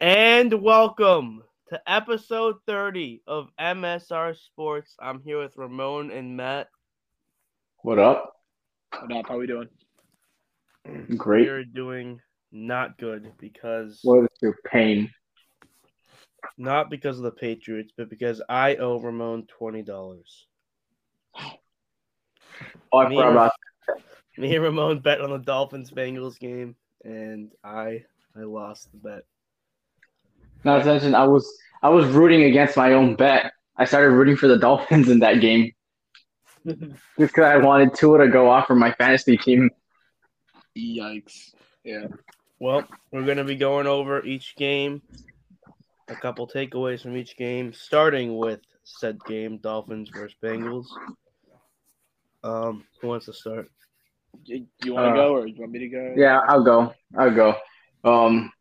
And welcome to episode 30 of MSR Sports. I'm here with Ramon and Matt. What up? What up? How are we doing? Great. We're doing not good because What is your pain? not because of the Patriots, but because I owe Ramon twenty dollars. Oh, Me and- Me and Ramon bet on the Dolphins Bengals game, and I I lost the bet. Not to mention, I was I was rooting against my own bet. I started rooting for the Dolphins in that game just because I wanted Tua to go off for my fantasy team. Yikes! Yeah. Well, we're gonna be going over each game, a couple takeaways from each game, starting with said game, Dolphins versus Bengals. Um, who wants to start? You, you want to Uh, go or you want me to go? Yeah, I'll go. I'll go. Um,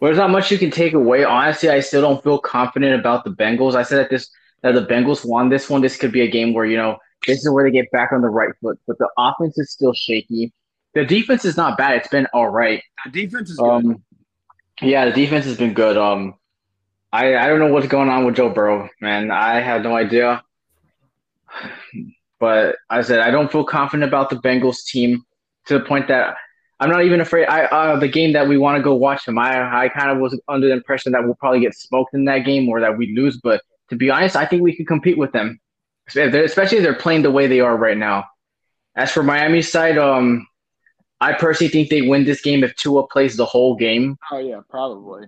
well, there's not much you can take away. Honestly, I still don't feel confident about the Bengals. I said that this that the Bengals won this one. This could be a game where you know this is where they get back on the right foot, but the offense is still shaky. The defense is not bad. It's been all right. The defense is good. Um, yeah, the defense has been good. Um, I I don't know what's going on with Joe Burrow, man. I have no idea. But I said I don't feel confident about the Bengals team to the point that I'm not even afraid. I uh, the game that we want to go watch them. I I kind of was under the impression that we'll probably get smoked in that game or that we lose. But to be honest, I think we can compete with them, especially if they're playing the way they are right now. As for Miami's side, um, I personally think they win this game if Tua plays the whole game. oh yeah, probably.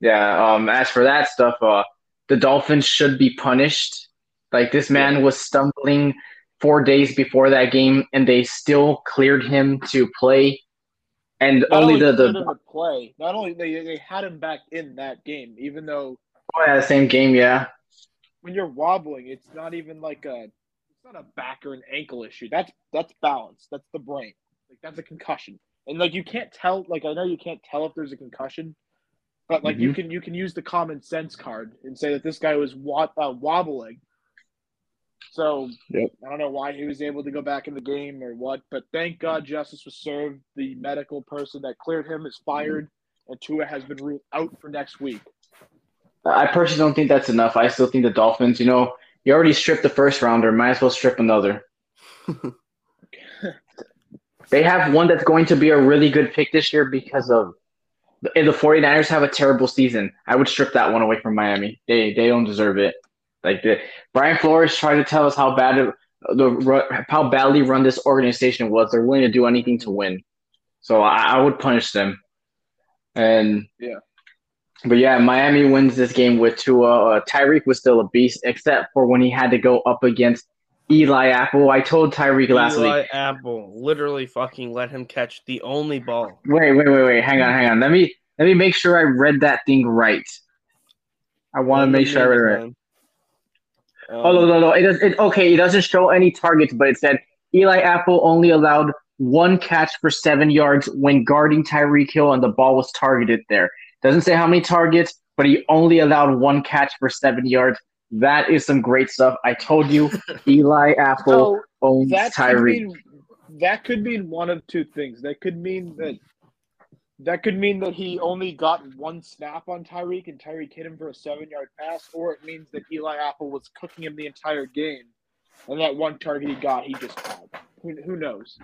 Yeah. Um. As for that stuff, uh, the Dolphins should be punished. Like this man was stumbling four days before that game, and they still cleared him to play. And Not only the cleared the play. Not only they they had him back in that game, even though oh, yeah, the same game, yeah. when you're wobbling, it's not even like a it's not a back or an ankle issue. That's that's balance. That's the brain. Like that's a concussion. And like you can't tell. Like I know you can't tell if there's a concussion, but like you Mhm. can you can use the common sense card and say that this guy was wa- uh, wobbling. So Yep. I don't know why he was able to go back in the game or what, but thank God justice was served. The medical person that cleared him is fired, and Tua has been ruled out for next week. I personally don't think that's enough. I still think the Dolphins. You know, you already stripped the first rounder. Might as well strip another. They have one that's going to be a really good pick this year because of and the 49ers have a terrible season. I would strip that one away from Miami. They they don't deserve it. Like the Brian Flores tried to tell us how bad it, the how badly run this organization was. They're willing to do anything to win. So I, I would punish them. And Yeah. But yeah, Miami wins this game with Tua. Uh, Tyreek was still a beast, except for when he had to go up against Eli Apple. I told Tyreek last week. Eli Apple literally fucking let him catch the only ball. Wait, wait, wait, wait. Hang on, hang on. Let me let me make sure I read that thing right. I want to make sure I read it right. Oh no, Um, no, no. It does. It, okay, it doesn't show any targets, but it said Eli Apple only allowed one catch for seven yards when guarding Tyreek Hill, and the ball was targeted there. Doesn't say how many targets, but he only allowed one catch for seven yards. That is some great stuff. I told you, Eli Apple So owns Tyreek. that could mean one of two things. That could mean that that could mean that he only got one snap on Tyreek and Tyreek hit him for a seven yard pass, or it means that Eli Apple was cooking him the entire game, and that one target he got, he just had. Who, who knows?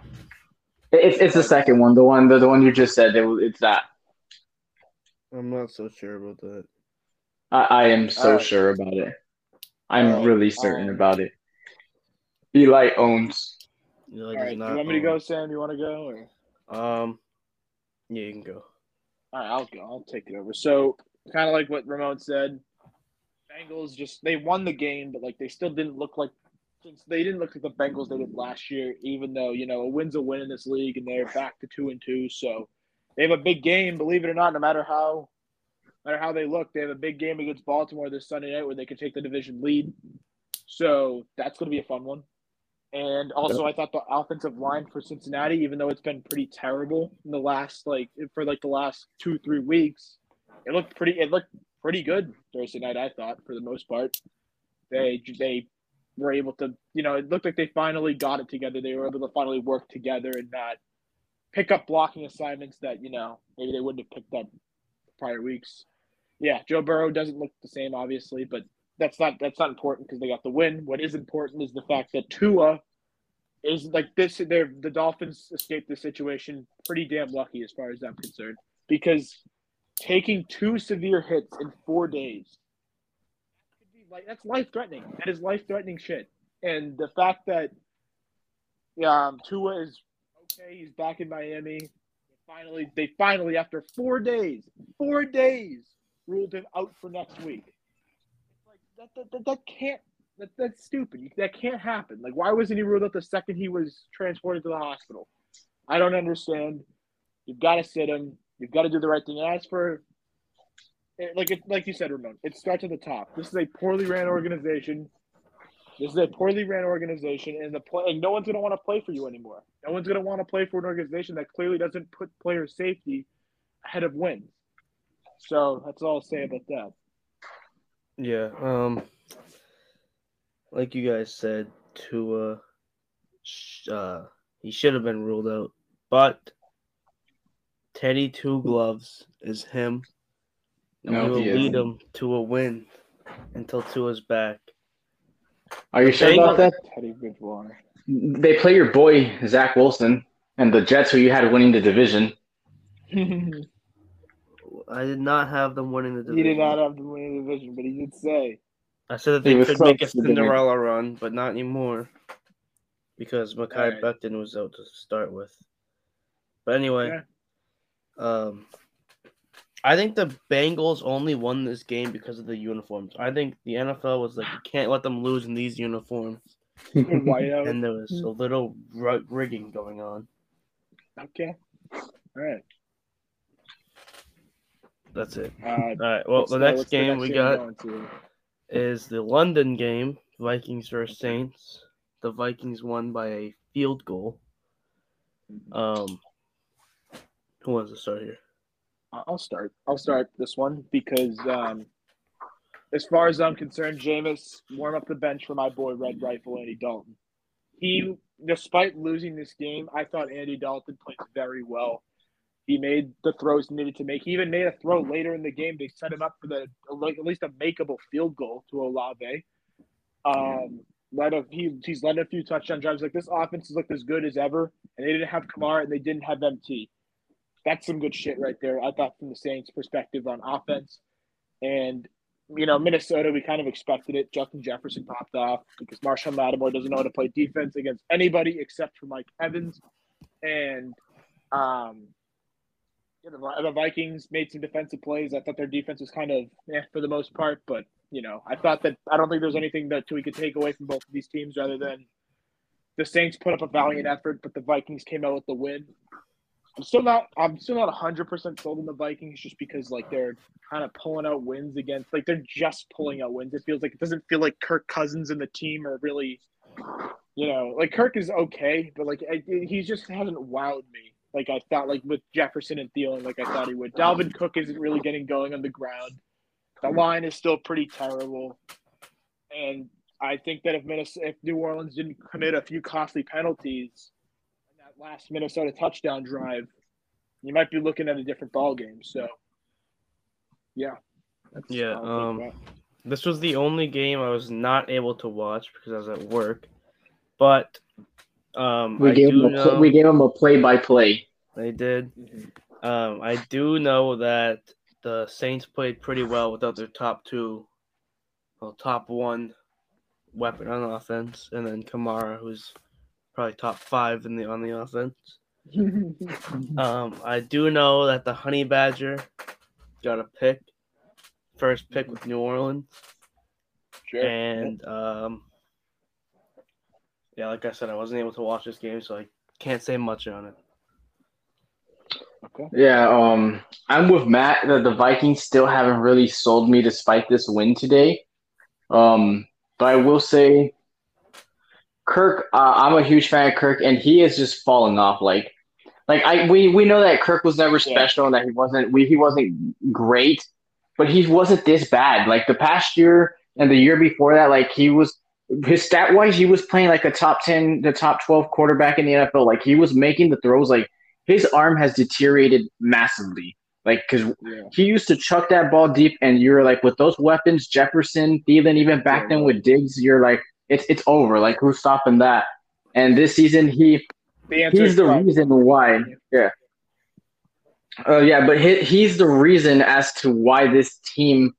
It's it's the second one, the one the, the one you just said. It, it's that. I'm not so sure about that. I, I am so Alright. sure about it. I'm Alright, really certain um, about it. Eli owns. Eli All does do you want me to go, Sam? You want to go? Or? Um, yeah, you can go. All right, I'll go. I'll take it over. So, kind of like what Ramon said, Bengals just they won the game, but like they still didn't look like they didn't look like the Bengals they did last year. Even though you know a win's a win in this league, and they're back to two and two, so they have a big game. Believe it or not, no matter how, no matter how they look, they have a big game against Baltimore this Sunday night where they can take the division lead. So that's going to be a fun one. And also, I thought the offensive line for Cincinnati, even though it's been pretty terrible in the last like for like the last two three weeks, it looked pretty. It looked pretty good Thursday night. I thought for the most part, they they were able to. You know, it looked like they finally got it together. They were able to finally work together and not pick up blocking assignments that you know maybe they wouldn't have picked up prior weeks. Yeah, Joe Burrow doesn't look the same, obviously, but that's not that's not important because they got the win. What is important is the fact that Tua is like this. They're the Dolphins escaped the situation pretty damn lucky as far as I'm concerned because taking two severe hits in four days like that's life threatening. That is life threatening shit. And the fact that um, Tua is okay, he's back in Miami. Finally, they finally, after four days, four days, ruled him out for next week. Like that, that, that, that can't. That, that's stupid. That can't happen. Like, why wasn't he ruled out the second he was transported to the hospital? I don't understand. You've got to sit him. You've got to do the right thing. As for eh, like it, like you said, Ramon, it starts at the top. This is a poorly ran organization. This is a poorly ran organization, and the play, and no one's going to want to play for you anymore. No one's going to want to play for an organization that clearly doesn't put player safety ahead of wins. So that's all I'll say about that. Yeah, um, like you guys said, Tua, uh, he should have been ruled out, but Teddy Two Gloves is him and no, we will lead them to a win until Tua's back. Are you sure about that? Teddy Bridgewater. They play your boy Zach Wilson and the Jets, who you had winning the division. I did not have them winning the division. He did not have them winning the division, but he did say. I said that they could make a Cinderella run, but not anymore because Mekhi right. Becton was out to start with. But anyway, yeah. um, I think the Bengals only won this game because of the uniforms. I think the NFL was like, you can't let them lose in these uniforms. and there was a little rigging going on. Okay. All right. That's it. Uh, All right. Well, the next game the next we got is the London game, Vikings versus Saints. The Vikings won by a field goal. Mm-hmm. Um, who wants to start here? I'll start. I'll start this one because, um, as far as I'm concerned, Jameis warm up the bench for my boy Red Rifle Andy Dalton. He, despite losing this game, I thought Andy Dalton played very well. He made the throws he needed to make. He even made a throw later in the game. They set him up for the like at least a makeable field goal to Olave. Um, led a he, he's led a few touchdown drives. Like this offense has looked as good as ever, and they didn't have Kamara and they didn't have MT that's some good shit right there. I thought from the Saints' perspective on offense, and you know Minnesota, we kind of expected it. Justin Jefferson popped off because Marshon Lattimore doesn't know how to play defense against anybody except for Mike Evans, and um, the Vikings made some defensive plays. I thought their defense was kind of eh, for the most part, but you know, I thought that I don't think there's anything that we could take away from both of these teams rather than the Saints put up a valiant effort, but the Vikings came out with the win. I'm still not. I'm still not 100 percent sold on the Vikings just because like they're kind of pulling out wins against. Like they're just pulling out wins. It feels like it doesn't feel like Kirk Cousins and the team are really, you know, like Kirk is okay, but like he just hasn't wowed me. Like I thought, like with Jefferson and Thielen, like I thought he would. Dalvin Cook isn't really getting going on the ground. The line is still pretty terrible, and I think that if Minnesota, if New Orleans didn't commit a few costly penalties in that last Minnesota touchdown drive, you might be looking at a different ball game. So, yeah. yeah. Um, this was the only game I was not able to watch because I was at work, but um, we I gave them a, we gave them a play by play. They did. Mm-hmm. Um, I do know that the Saints played pretty well without their top two, well, top one weapon on offense, and then Kamara, who's probably top five in the on the offense. um, I do know that the Honey Badger got a pick, first pick with New Orleans. Sure. And um, yeah, like I said, I wasn't able to watch this game, so I can't say much on it. Okay. Yeah, um, I'm with Matt that the Vikings still haven't really sold me despite this win today. Um, but I will say Kirk, uh, I'm a huge fan of Kirk, and he is just falling off. Like, like I we we know that Kirk was never special, and that he wasn't we he wasn't great, but he wasn't this bad. Like the past year and the year before that, like he was his stat wise, he was playing like a top ten, the top twelve quarterback in the NFL. Like he was making the throws. Like his arm has deteriorated massively. Like, because Yeah. he used to chuck that ball deep, and you're like, with those weapons, Jefferson, Thielen, even back then with Diggs, you're like, it's it's over. Like, who's stopping that? And this season, he The he's the probably- reason why. Yeah. Uh, yeah, but he, he's the reason as to why this team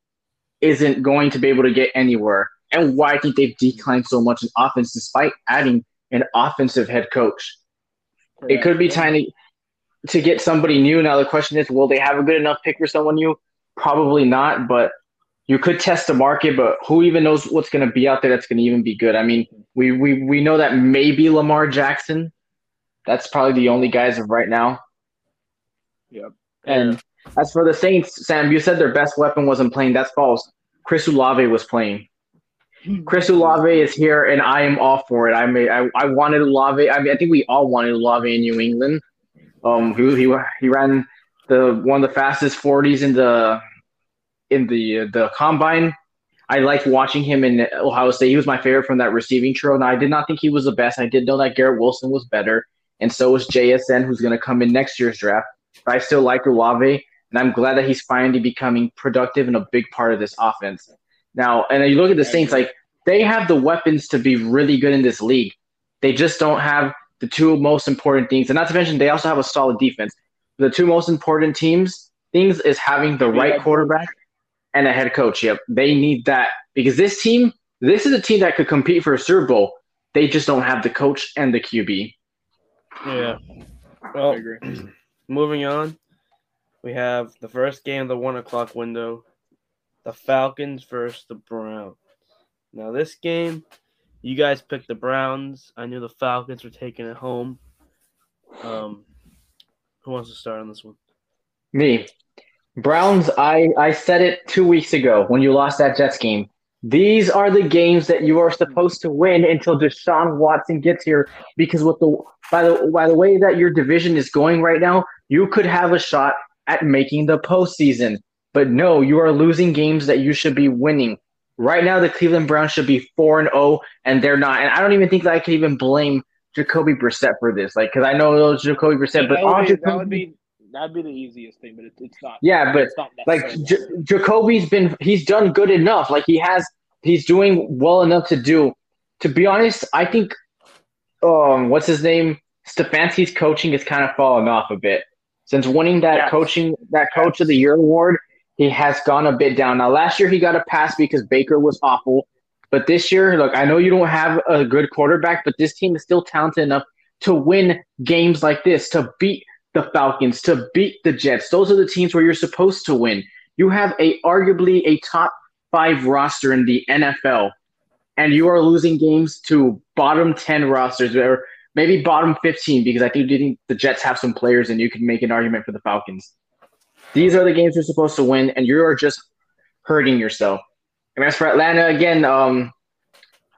isn't going to be able to get anywhere, and why I think they've declined so much in offense despite adding an offensive head coach. It could be time to, get somebody new. Now the question is, will they have a good enough pick for someone new? Probably not, but you could test the market. But who even knows what's going to be out there that's going to even be good? I mean, we, we we know that maybe Lamar Jackson. That's probably the only guys of right now. Yep. And as for the Saints, Sam, you said their best weapon wasn't playing. That's false. Chris Olave was playing. Hmm. Chris Olave is here, and I am all for it. I may, I, I wanted Olave. I mean, I think we all wanted Olave in New England. Um, he he he ran the one of the fastest forties in the in the the combine. I liked watching him in Ohio State. He was my favorite from that receiving trio. Now I did not think he was the best. I did know that Garrett Wilson was better, and so was JSN, who's going to come in next year's draft. But I still like Olave, and I'm glad that he's finally becoming productive and a big part of this offense. Now, and you look at the Saints, like they have the weapons to be really good in this league. They just don't have the two most important things, and not to mention they also have a solid defense. The two most important teams things is having the right quarterback and a head coach. Yep, they need that because this team, this is a team that could compete for a Super Bowl. They just don't have the coach and the QB. Yeah. I Well, agree. moving on, we have the first game of the one o'clock window, the Falcons versus the Browns. Now this game, you guys picked the Browns. I knew the Falcons were taking it home. Um, who wants to start on this one? Me. Browns, I, I said it two weeks ago when you lost that Jets game. These are the games that you are supposed to win until Deshaun Watson gets here. Because with the by the by the way that your division is going right now, you could have a shot at making the postseason. But no, you are losing games that you should be winning. Right now, the Cleveland Browns should be four and zero, and they're not. And I don't even think that I could even blame Jacoby Brissett for this. Like, because I know it was Jacoby Brissett, but that, would be, that would be that'd be the easiest thing, but it, it's not. Yeah, but it's not like J- Jacoby's been he's done good enough. Like he has he's doing well enough to do. To be honest, I think um what's his name? Stefanski's coaching is kind of falling off a bit. Since winning that Yes. coaching that coach of the year award, he has gone a bit down. Now last year he got a pass because Baker was awful. But this year, look, I know you don't have a good quarterback, but this team is still talented enough to win games like this, to beat the Falcons, to beat the Jets. Those are the teams where you're supposed to win. You have a arguably a top five roster in the NFL, and you are losing games to bottom ten rosters or maybe bottom fifteen because I think the Jets have some players and you can make an argument for the Falcons. These are the games you're supposed to win, and you are just hurting yourself. And as for Atlanta, again, um,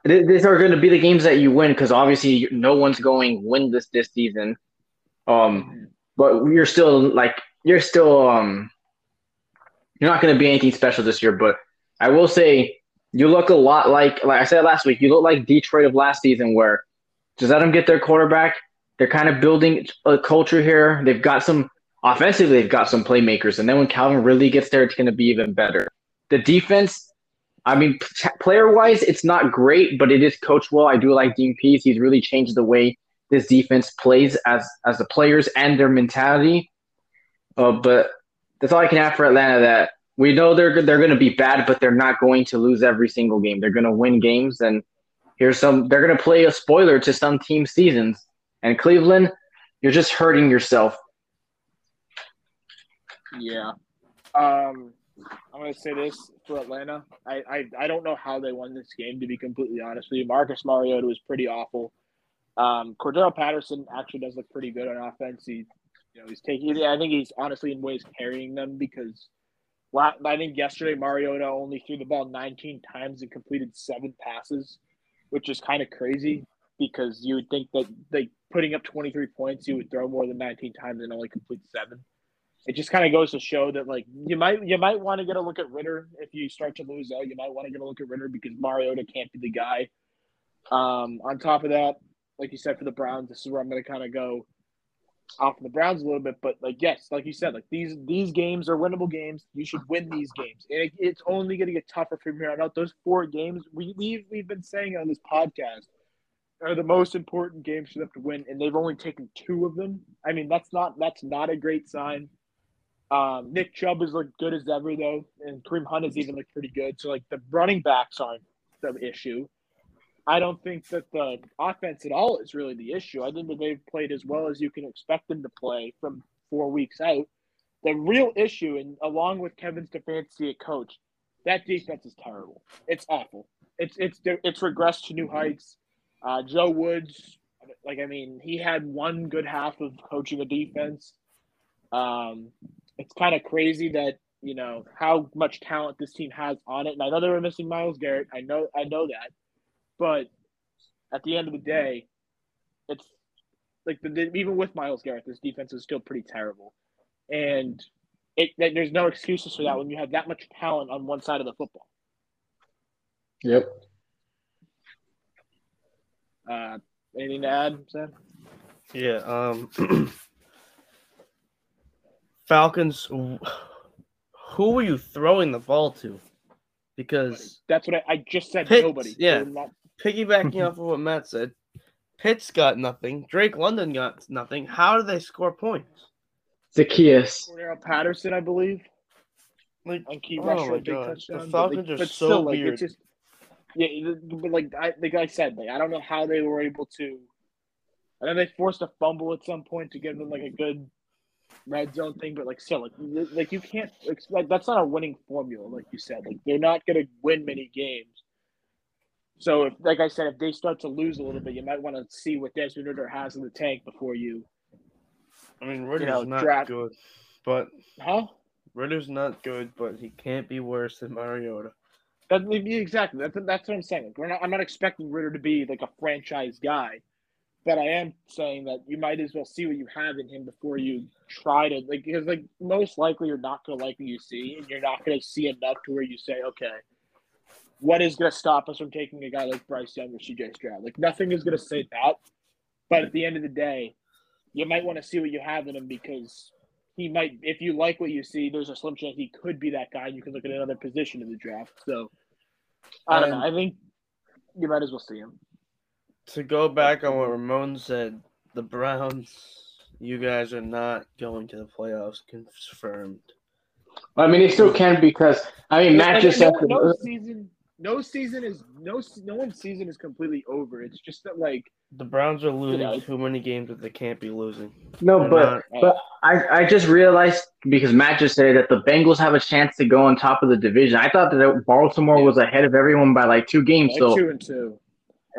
th- these are going to be the games that you win because obviously no one's going win this this season. Um, but you're still like you're still um you're not going to be anything special this year but i will say you look a lot like like i said last week you look like detroit of last season where just let them get their quarterback they're kind of building a culture here they've got some offensively they've got some playmakers and then when calvin really gets there it's going to be even better the defense i mean player wise it's not great but it is coached well i do like dean pees he's really changed the way this defense plays as as the players and their mentality. Uh, but that's all I can have for Atlanta. That we know they're they're going to be bad, but they're not going to lose every single game. They're going to win games, and here's some. They're going to play a spoiler to some team seasons. And Cleveland, you're just hurting yourself. Yeah. Um, I'm gonna say this for Atlanta. I, I I don't know how they won this game. To be completely honest with you, Marcus Mariota was pretty awful. Um, Cordarrelle Patterson actually does look pretty good on offense. He, you know, he's taking. I think he's honestly in ways carrying them because, I think yesterday Mariota only threw the ball 19 times and completed seven passes, which is kind of crazy because you would think that they putting up 23 points, you would throw more than 19 times and only complete seven it just kind of goes to show that like you might you might want to get a look at Ridder if you start to lose out. You might want to get a look at Ridder because Mariota can't be the guy. Um, on top of that, like you said for the Browns, this is where I'm going to kind of go. off the Browns a little bit, but like yes, like you said, like these these games are winnable games. You should win these games, and it, it's only going to get tougher from here on out. Those four games we we've, we've been saying on this podcast are the most important games for them to win, and they've only taken two of them. I mean, that's not that's not a great sign. Um, Nick Chubb is looked good as ever though, and Kareem Hunt has even looked pretty good. So like the running backs aren't the issue. I don't think that the offense at all is really the issue. I think that they've played as well as you can expect them to play from four weeks out. The real issue, and along with Kevin Stefanski at coach, that defense is terrible. It's awful. It's it's it's regressed to new heights. Uh, Joe Woods, like I mean, he had one good half of coaching a defense. Um, it's kind of crazy that you know how much talent this team has on it, and I know they were missing Myles Garrett. I know I know that, but at the end of the day, it's like the, the, even with Myles Garrett, this defense is still pretty terrible, and it, there's no excuses for that when you have that much talent on one side of the football. Yep. Uh, anything to add, Sam? Yeah. Um. Falcons. Who were you throwing the ball to? Because that's what I, I just said. Pitts, nobody. Yeah. Not... Piggybacking off of what Matt said, Pitts got nothing. Drake London got nothing. How do they score points? Zaccheaus. Cordarrelle Patterson, I believe. Like, on key oh my God. touchdown. The but, Falcons like, are so still, like, weird. It's just, yeah, but like I, like I said, like I don't know how they were able to. And then they forced a fumble at some point to give them like a good red zone thing, but like still, like, like you can't like that's not a winning formula, like you said. Like they're not gonna win many games. So if, like I said, if they start to lose a little bit, you might want to see what Desmond Ridder has in the tank before you. I mean, Ridder's know, not draft- good, but Huh? Ridder's not good, but he can't be worse than Mariota. That exactly. That's that's what I'm saying. Like, we're not. I'm not expecting Ridder to be like a franchise guy, but I am saying that you might as well see what you have in him before you try to like because like most likely you're not going to like what you see, and you're not going to see enough to where you say, okay, what is going to stop us from taking a guy like Bryce Young or CJ Stroud? Like nothing is going to say that. But at the end of the day, you might want to see what you have in him because he might, if you like what you see, there's a slim chance he could be that guy. And you can look at another position in the draft. So I don't know. I think you might as well see him. To go back on what Ramon said, the Browns, you guys are not going to the playoffs confirmed. I mean, they still can because I mean, Matt And just no, said no season. No season is no no one's season is completely over. It's just that like The Browns are losing know. too many games that they can't be losing. no, They're but not- but I I just realized because Matt just said that the Bengals have a chance to go on top of the division. I thought that Baltimore Yeah. was ahead of everyone by like two games. like So two and two.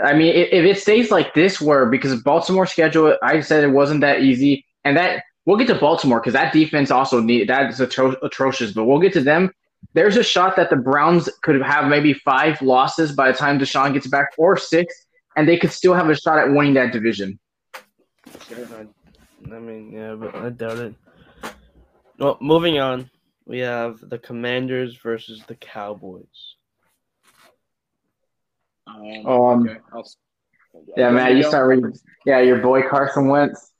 I mean, if, if it stays like this, where because Baltimore schedule, I said it wasn't that easy, and that we'll get to Baltimore because that defense also need that is atro- atrocious. But we'll get to them. There's a shot that the Browns could have maybe five losses by the time Deshaun gets back, or six, and they could still have a shot at winning that division. I, I mean, yeah, but I doubt it. Well, moving on, we have the Commanders versus the Cowboys. Um, Um, okay. I'll, Yeah, Matt, you start reading. Yeah, your boy Carson Wentz.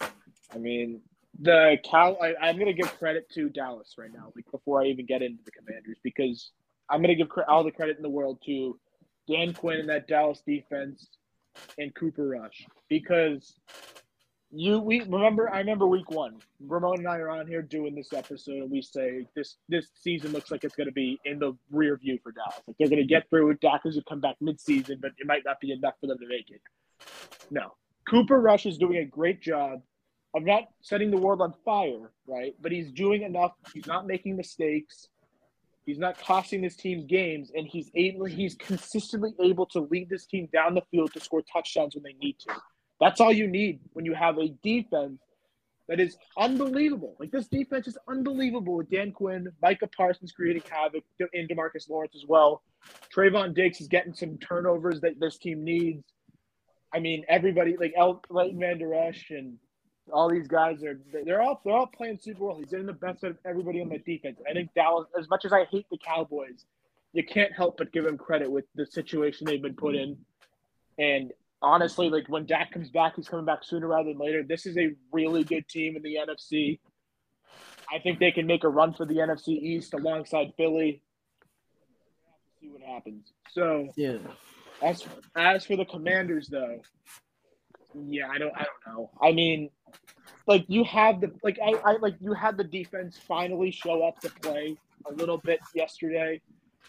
I mean, the Cal. I, I'm going to give credit to Dallas right now, like before I even get into the Commanders, because I'm going to give cre- all the credit in the world to Dan Quinn and that Dallas defense and Cooper Rush, because you we remember. I remember week one. Ramon and I are on here doing this episode, and we say this this season looks like it's going to be in the rear view for Dallas. Like they're going to get through it. Dockers will come back mid-season, but it might not be enough for them to make it. No, Cooper Rush is doing a great job of not setting the world on fire, right? But he's doing enough. He's not making mistakes. He's not costing his team games, and he's able. He's consistently able to lead this team down the field to score touchdowns when they need to. That's all you need when you have a defense that is unbelievable. Like this defense is unbelievable with Dan Quinn, Micah Parsons creating havoc, and Demarcus Lawrence as well. Trevon Diggs is getting some turnovers that this team needs. I mean, everybody like El Leighton Van Der Esch and all these guys are they're all they're all playing super well. He's getting the best out of everybody on the defense. I think Dallas, as much as I hate the Cowboys, you can't help but give them credit with the situation they've been put in. And honestly, like when Dak comes back, he's coming back sooner rather than later. This is a really good team in the NFC. I think they can make a run for the NFC East alongside Philly. See what happens. So Yeah. as as for the Commanders, though, yeah, I don't, I don't know. I mean, like you have the like I, I like you had the defense finally show up to play a little bit yesterday,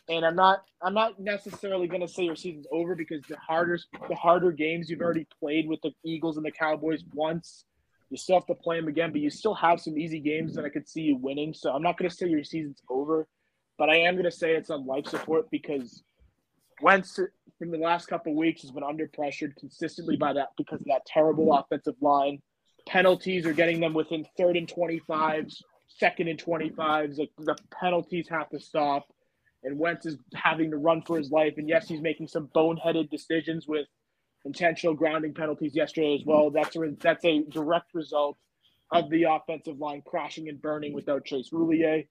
and I'm not, I'm not necessarily going to say your season's over because the harder, the harder games you've already played with the Eagles and the Cowboys once. You still have to play them again, but you still have some easy games that I could see you winning. So I'm not going to say your season's over, but I am going to say it's on life support because Wentz from the last couple weeks has been under pressured consistently by that because of that terrible offensive line. Penalties are getting them within third and 25s, second and 25s. Like the penalties have to stop. And Wentz is having to run for his life. And yes, he's making some boneheaded decisions with intentional grounding penalties yesterday as well. That's a, that's a direct result of the offensive line crashing and burning without Chase Roullier.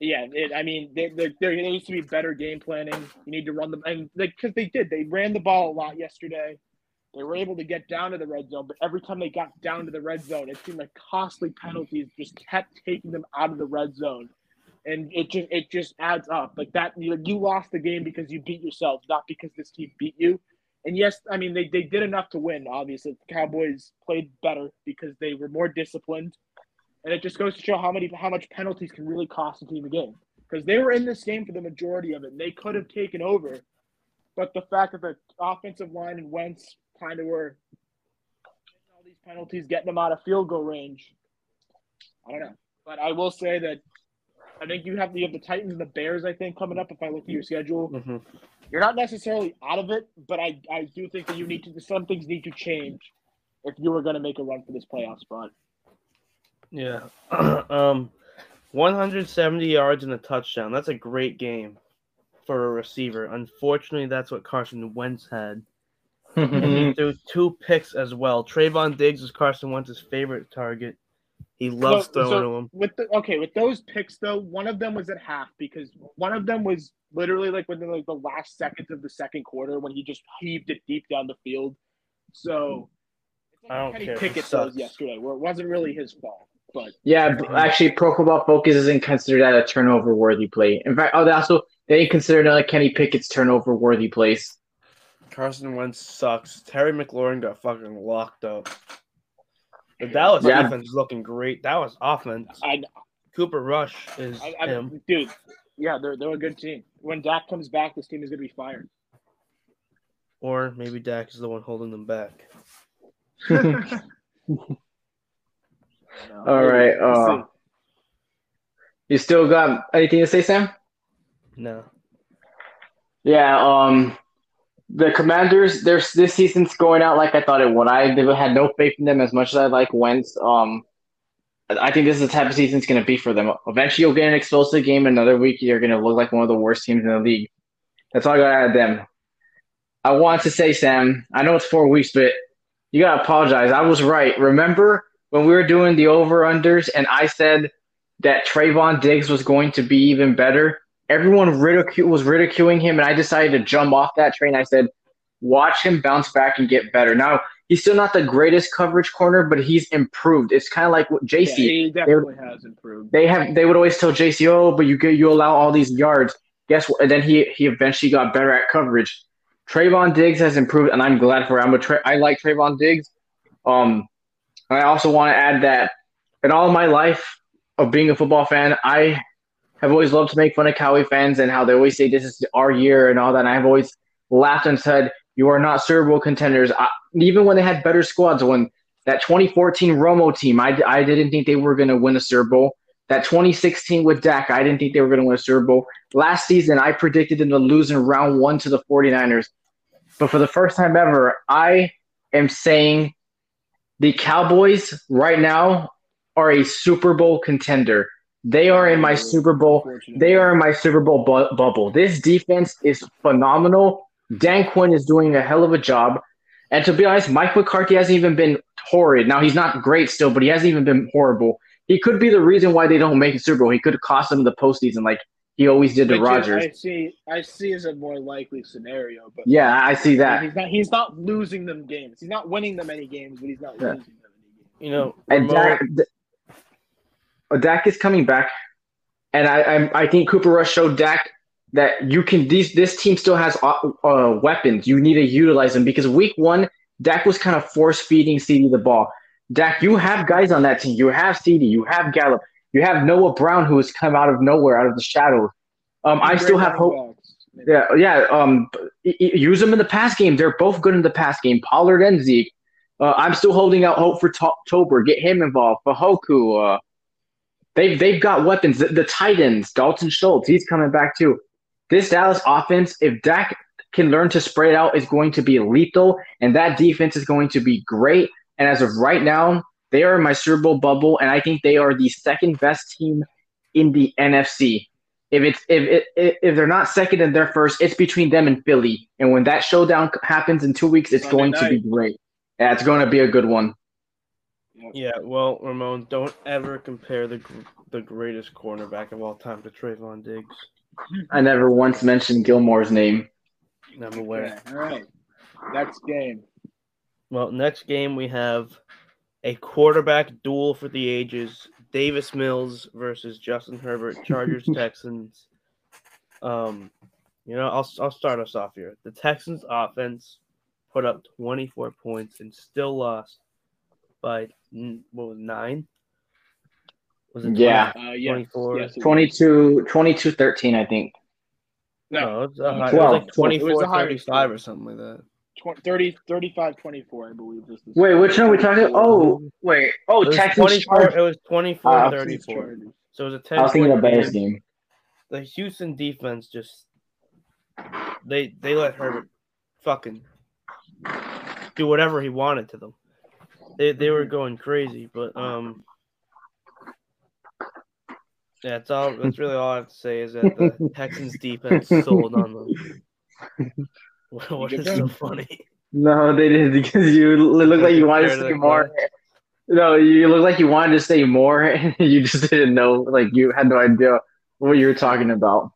Yeah, it, I mean, there, needs to be better game planning. You need to run them, and because they did, they ran the ball a lot yesterday. They were able to get down to the red zone, but every time they got down to the red zone, it seemed like costly penalties just kept taking them out of the red zone, and it just it just adds up. Like that, you, you lost the game because you beat yourself, not because this team beat you. And yes, I mean they, they did enough to win. Obviously, the Cowboys played better because they were more disciplined and it just goes to show how many how much penalties can really cost a team a game. Because they were in this game for the majority of it, and they could have taken over. But the fact that the offensive line and Wentz kind of were all these penalties, getting them out of field goal range, I don't know. But I will say that I think you have you have the Titans and the Bears. I think coming up. If I look at your schedule, hmm you're not necessarily out of it, but I I do think that you need to some things need to change if you were going to make a run for this playoff spot. Yeah. um, 170 yards and a touchdown. That's a great game for a receiver. Unfortunately, that's what Carson Wentz had. And he threw two picks as well. Trevon Diggs is Carson Wentz's favorite target. He loves So- throwing so to him. With the okay, with those picks though, one of them was at half because one of them was literally like within like the last seconds of the second quarter when he just heaved it deep down the field. So I don't Kenny care. It Pickett sucks. yesterday, where it wasn't really his fault. But Yeah, b- actually, Pro Football Focus isn't considered that a turnover worthy play. In fact, oh, they also they didn't consider another Kenny Pickett's turnover worthy plays. Carson Wentz sucks. Terry McLaurin got fucking locked up. The Dallas Yeah. defense is looking great. That was offense. I, Cooper Rush is I, I him. dude, yeah, they're they're a good team. When Dak comes back, this team is gonna be fired. Or maybe Dak is the one holding them back. All right, uh, You still got anything to say, Sam? No. Yeah, um, the Commanders, their this season's going out like I thought it would. I had no faith in them as much as I like Wentz. Um, I think this is the type of season it's going to be for them. Eventually, you'll get an explosive game. Another week, you're going to look like one of the worst teams in the league. That's all I got out of them. I want to say, Sam, I know it's four weeks, but you got to apologize. I was right. Remember when we were doing the over-unders and I said that Trevon Diggs was going to be even better? Everyone ridicu- was ridiculing him, and I decided to jump off that train. I said, watch him bounce back and get better. Now, he's still not the greatest coverage corner, but he's improved. It's kind of like what Yeah, JC. he definitely has improved. They have they would always tell JC, oh, but you get you allow all these yards. Guess what? And then he he eventually got better at coverage. Trevon Diggs has improved, and I'm glad for it. I'm a tra- I like Trevon Diggs. Um, I also want to add that in all my life of being a football fan, I have always loved to make fun of Cowboy fans and how they always say this is our year and all that. And I've always laughed and said, "You are not Super Bowl contenders." I, even when they had better squads, when that 2014 Romo team, I, I didn't think they were going to win a Super Bowl. That 2016 with Dak, I didn't think they were going to win a Super Bowl. Last season, I predicted them to lose in round one to the 49ers. But for the first time ever, I am saying the Cowboys right now are a Super Bowl contender. They are in my Super Bowl. They are in my Super Bowl bu- bubble. This defense is phenomenal. Mm-hmm. Dan Quinn is doing a hell of a job. And to be honest, Mike McCarthy hasn't even been horrid. Now he's not great still, but he hasn't even been horrible. He could be the reason why they don't make a Super Bowl. He could have cost them the postseason. Like he always did to Which is- I see. I see as a more likely scenario, but Yeah, I see that. he's not. He's not losing them games. He's not winning them any games, but he's not Yeah. losing them any games. You know, And Ramon- Dak, D- Dak is coming back, and I, I I think Cooper Rush showed Dak that you can. These this team still has uh, uh, weapons. You need to utilize them because week one, Dak was kind of force feeding CD the ball. Dak, you have guys on that team. You have CD. You have Gallup. You have Noah Brown, who has come out of nowhere, out of the shadows. Um, I still have hope. Yeah, yeah. Um, use them in the pass game. They're both good in the pass game. Pollard and Zeke. Uh, I'm still holding out hope for To- Tober. Get him involved. Fahoku. Uh, they've they've got weapons. The, the Titans. Dalton Schultz. He's coming back too. This Dallas offense, if Dak can learn to spread it out, is going to be lethal, and that defense is going to be great. And as of right now, they are in my Super Bowl bubble, and I think they are the second best team in the NFC. If it's if if, if they're not second and they're first, it's between them and Philly. And when that showdown happens in two weeks, it's Sunday going to be great. Yeah, it's going to be a good one. Yeah. Well, Ramon, don't ever compare the the greatest cornerback of all time to Trevon Diggs. I never once mentioned Gilmore's name. I'm aware. Okay, all right. Next game. Well, next game we have a quarterback duel for the ages: Davis Mills versus Justin Herbert, Chargers Texans. Um, you know, I'll I'll start us off here. The Texans offense put up 24 points and still lost by n- what was it, nine? Was it Yeah. 20? Uh, yeah. 24. Yes, 22, 22 13, I think. No, No, it high, 12. like 24 35 or something like that. tw- 30, 35, 24, I believe. This is Wait, which one are we talking? Oh, wait. Oh, It was 24, Chargers. it was 24 Ah, 34. Chargers. So it was a 10 I was thinking point of Bears game. game. the Houston defense just they they let Herbert fucking do whatever he wanted to them. They they were going crazy, but um yeah, that's all that's really all I have to say is that the Texans defense sold on them. what is so funny? No, they didn't because you look like you wanted to say more. No, you look like you wanted to say more, and you just didn't know. Like you had no idea what you were talking about.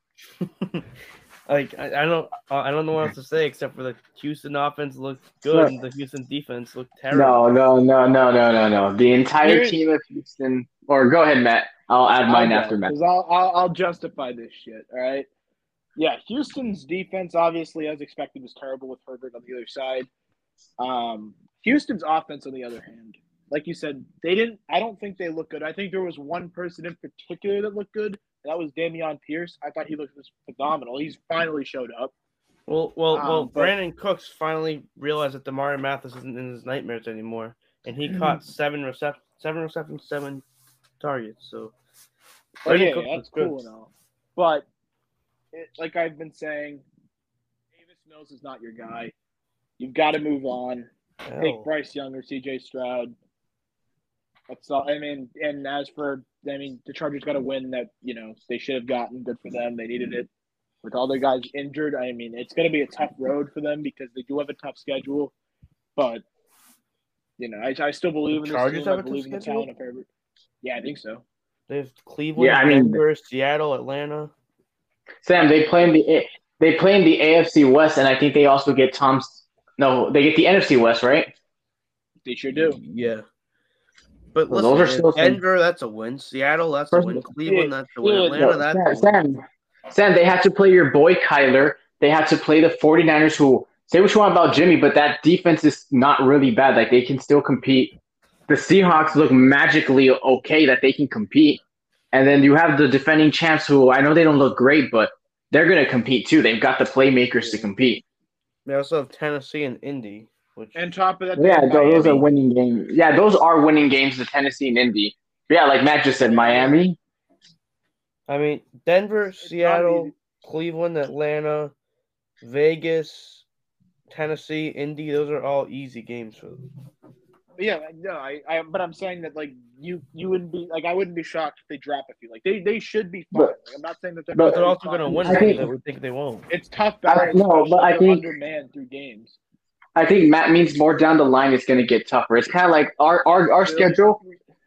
Like I, I don't I don't know what else to say except for the Houston offense looked good and the Houston defense looked terrible. No, no, no, no, no, no, no. The entire Here's- team of Houston. Or go ahead, Matt. I'll add mine I'll go, after Matt. 'cause I'll, I'll, I'll justify this shit. All right. Yeah, Houston's defense, obviously, as expected, was terrible with Herbert on the other side. Um, Houston's offense, on the other hand, like you said, they didn't. I don't think they look good. I think there was one person in particular that looked good. That was Dameon Pierce. I thought he looked was phenomenal. He's finally showed up. Well, well, Um, well. but- Brandin Cooks finally realized that Damarri Mathis isn't in his nightmares anymore, and he caught seven recep- seven receptions, seven targets. So, Oh Brandin yeah, Cooks that's good. cool all. But it, like I've been saying, Davis Mills is not your guy. You've got to move on. Take Bryce Young or CJ Stroud. That's all. I mean, and as for, I mean, the Chargers got a win that you know they should have gotten. Good for them. They needed it. With all their guys injured, I mean, it's going to be a tough road for them because they do have a tough schedule. But you know, I, I still believe in this Chargers team. I have a tough believe in the schedule? talent of Herbert. Yeah, I think so. They have Cleveland, Yeah, I mean- Denver, Seattle, Atlanta. Sam, they play in the they play in the AFC West, and I think they also get Tom's. No, they get the NFC West, right? They sure do. Yeah. But Well, those are still Denver, that's a win. Seattle, that's a win. Cleveland, that's a win. Atlanta, that's a win. Sam, Sam, Sam, they had to play your boy Kyler. They had to play the 49ers, who say what you want about Jimmy, but that defense is not really bad. Like they can still compete. The Seahawks look magically okay that they can compete. And then you have the defending champs, who I know they don't look great, but they're going to compete too. They've got the playmakers to compete. They also have Tennessee and Indy, which And top of that, Yeah, have those are winning games. Yeah, those are winning games. The Tennessee and Indy. Yeah, like Matt just said, Miami. I mean, Denver, Seattle. Cleveland, Atlanta, Vegas, Tennessee, Indy, those are all easy games for them. Yeah, no, I, I, but I'm saying that like you, you wouldn't be like I wouldn't be shocked if they drop a few. Like they, they should be fine. But- Like, I'm not saying that they're. but But they're also going to win I think- that we think they won't. It's tough. I- balance, no, but I think- they're undermanned through games. I think Matt means more down the line. It's going to get tougher. It's kind of like our our, our schedule.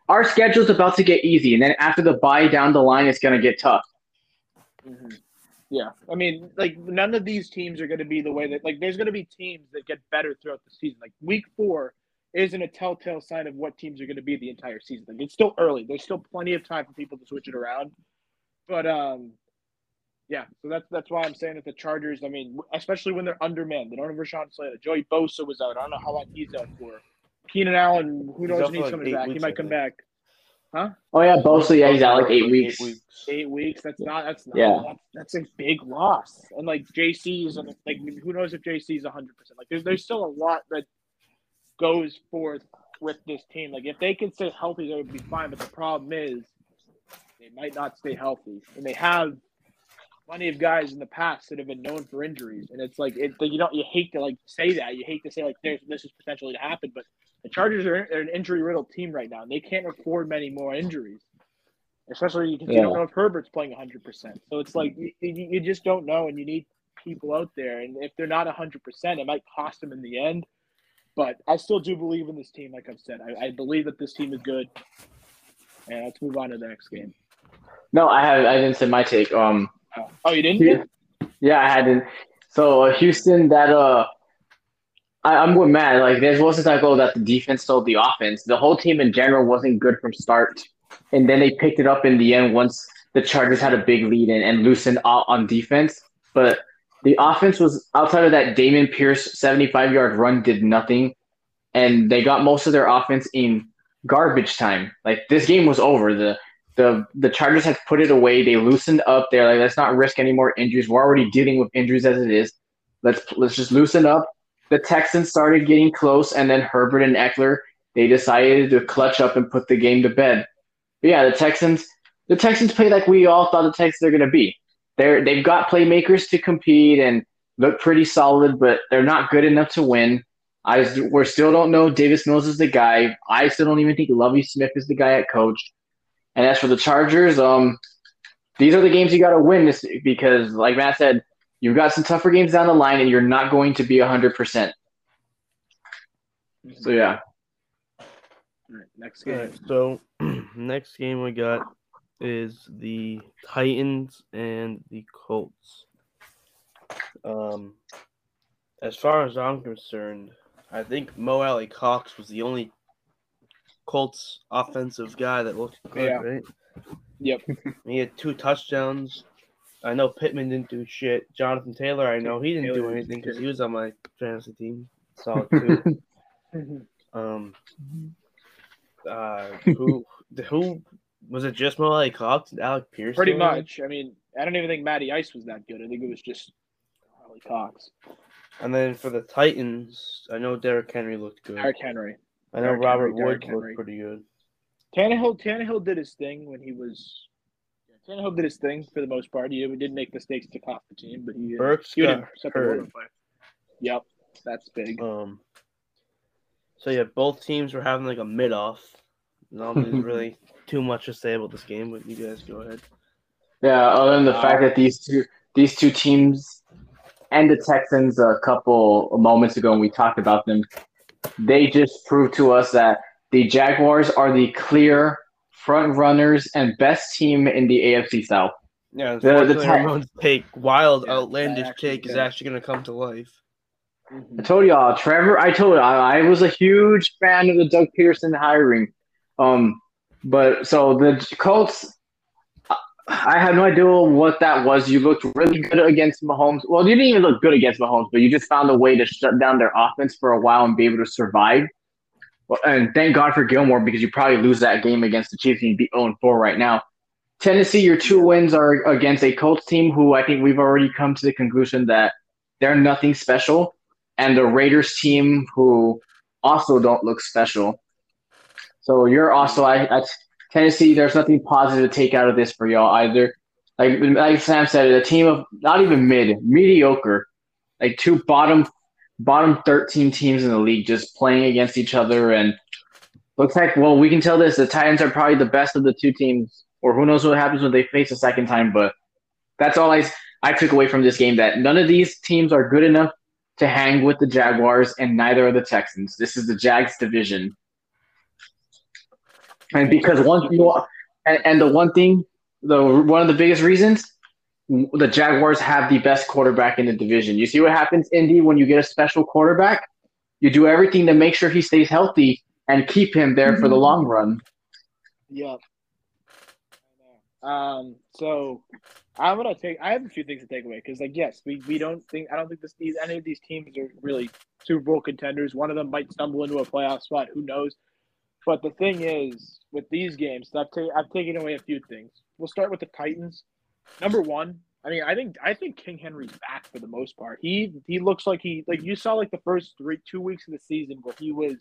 Our schedule's about to get easy, and then after the bye down the line, it's going to get tough. Mm-hmm. Yeah, I mean, like none of these teams are going to be the way that like there's going to be teams that get better throughout the season. Like week four isn't a telltale sign of what teams are going to be the entire season. Like it's still early. There's still plenty of time for people to switch it around. But um, yeah. So that's that's why I'm saying that the Chargers. I mean, especially when they're undermanned, they don't have Rashawn Slater. Joey Bosa was out. I don't know how long he's out for. Keenan Allen, who knows when he's like coming back? He might come back. Huh? Oh yeah, Bosa. Yeah, he's out like eight weeks. Eight weeks. That's not. That's not. Yeah. That's, that's a big loss. And like JC is and like who knows if JC is hundred percent. Like there's there's still a lot that goes forth with this team. Like if they can stay healthy, they would be fine. But the problem is they might not stay healthy, and they have plenty of guys in the past that have been known for injuries. And it's like it, you don't you hate to like say that. You hate to say like there's this is potentially to happen, but the Chargers are, an injury riddled team right now, and they can't afford many more injuries. Especially because you don't know if Herbert's playing 100%. So it's like you, you just don't know, and you need people out there. And if they're not 100%, it might cost them in the end. But I still do believe in this team, like I've said. I, I believe that this team is good. And let's move on to the next game. No, I have. I didn't say my take. Um, Oh, oh you didn't? Yeah. yeah, I hadn't. So uh, Houston, that uh, I, I'm with Matt. Like, there wasn't like oh that the defense stole the offense. The whole team in general wasn't good from start, and then they picked it up in the end once the Chargers had a big lead and, and loosened out on defense. But the offense was outside of that Dameon Pierce 75 yard run did nothing, and they got most of their offense in garbage time. Like this game was over. The the the Chargers had put it away. They loosened up. They're like, let's not risk any more injuries. We're already dealing with injuries as it is. Let's let's just loosen up. The Texans started getting close, and then Herbert and Ekeler they decided to clutch up and put the game to bed. But yeah, the Texans the Texans play like we all thought the Texans are going to be. They're they've got playmakers to compete and look pretty solid, but they're not good enough to win. I we still don't know Davis Mills is the guy. I still don't even think Lovie Smith is the guy at coach. And as for the Chargers, um, these are the games you got to win this because, like Matt said, you've got some tougher games down the line, and you're not going to be hundred percent. So yeah, All right, next game. right, so next game we got is the Titans and the Colts. Um, as far as I'm concerned, I think Mo Alie-Cox was the only Colts offensive guy that looked good, Yeah. right? Yep. He had two touchdowns. I know Pittman didn't do shit. Jonathan Taylor, I know he didn't do anything because he was on my fantasy team. Solid too. Um, uh, who who was it? Just Mo Alie-Cox and Alec Pierce? Pretty much. I mean, I don't even think Matty Ice was that good. I think it was just Harley Cox. And then for the Titans, I know Derrick Henry looked good. Eric Henry. I know Derrick Robert Henry, Derrick Wood Henry. looked pretty good. Tannehill, Tannehill did his thing when he was. yeah, Tannehill did his thing for the most part. He did make mistakes to cost the team, but he, uh, Burks he got didn't set the world hurt. Yep, that's big. Um, so yeah, both teams were having like a mid off. Not there's really too much to say about this game, but you guys go ahead. yeah. Other than the Uh, fact that these two these two teams and the Texans a couple moments ago, when we talked about them, they just proved to us that the Jaguars are the clear front runners and best team in the AFC South. Yeah, The- the unfortunately, Ramon's take, wild, Yeah, outlandish that actually take, is actually going to come to life. I told y'all, Trevor. I told you, I, I was a huge fan of the Doug Pederson hiring. Um, but so the Colts, I- had no idea what that was. You looked really good against Mahomes. Well, you didn't even look good against Mahomes, but you just found a way to shut down their offense for a while and be able to survive. Well, and thank God for Gilmore because you probably lose that game against the Chiefs and you'd be 0 4 right now. Tennessee, your two wins are against a Colts team who I think we've already come to the conclusion that they're nothing special and the Raiders team who also don't look special. So you're also I, I Tennessee. There's nothing positive to take out of this for y'all either. Like like Sam said, a team of not even mid, mediocre, like two bottom bottom 13 teams in the league just playing against each other and looks like well we can tell this the Titans are probably the best of the two teams or who knows what happens when they face a second time but that's all I I took away from this game that none of these teams are good enough to hang with the Jaguars, and neither are the Texans. This is the Jags division. And because one, you and, and the one thing, the one of the biggest reasons, the Jaguars have the best quarterback in the division. You see what happens, Indy, when you get a special quarterback? You do everything to make sure he stays healthy and keep him there for the Mm-hmm. long run. Yep. Um. So I'm gonna take. I have a few things to take away because, like, yes, we, we don't think I don't think this these any of these teams are really Super Bowl contenders. One of them might stumble into a playoff spot. Who knows? But the thing is, with these games, I've, ta- I've taken away a few things. We'll start with the Titans. Number one, I mean, I think I think King Henry's back for the most part. He he looks like he like you saw like the first three two weeks of the season where he was,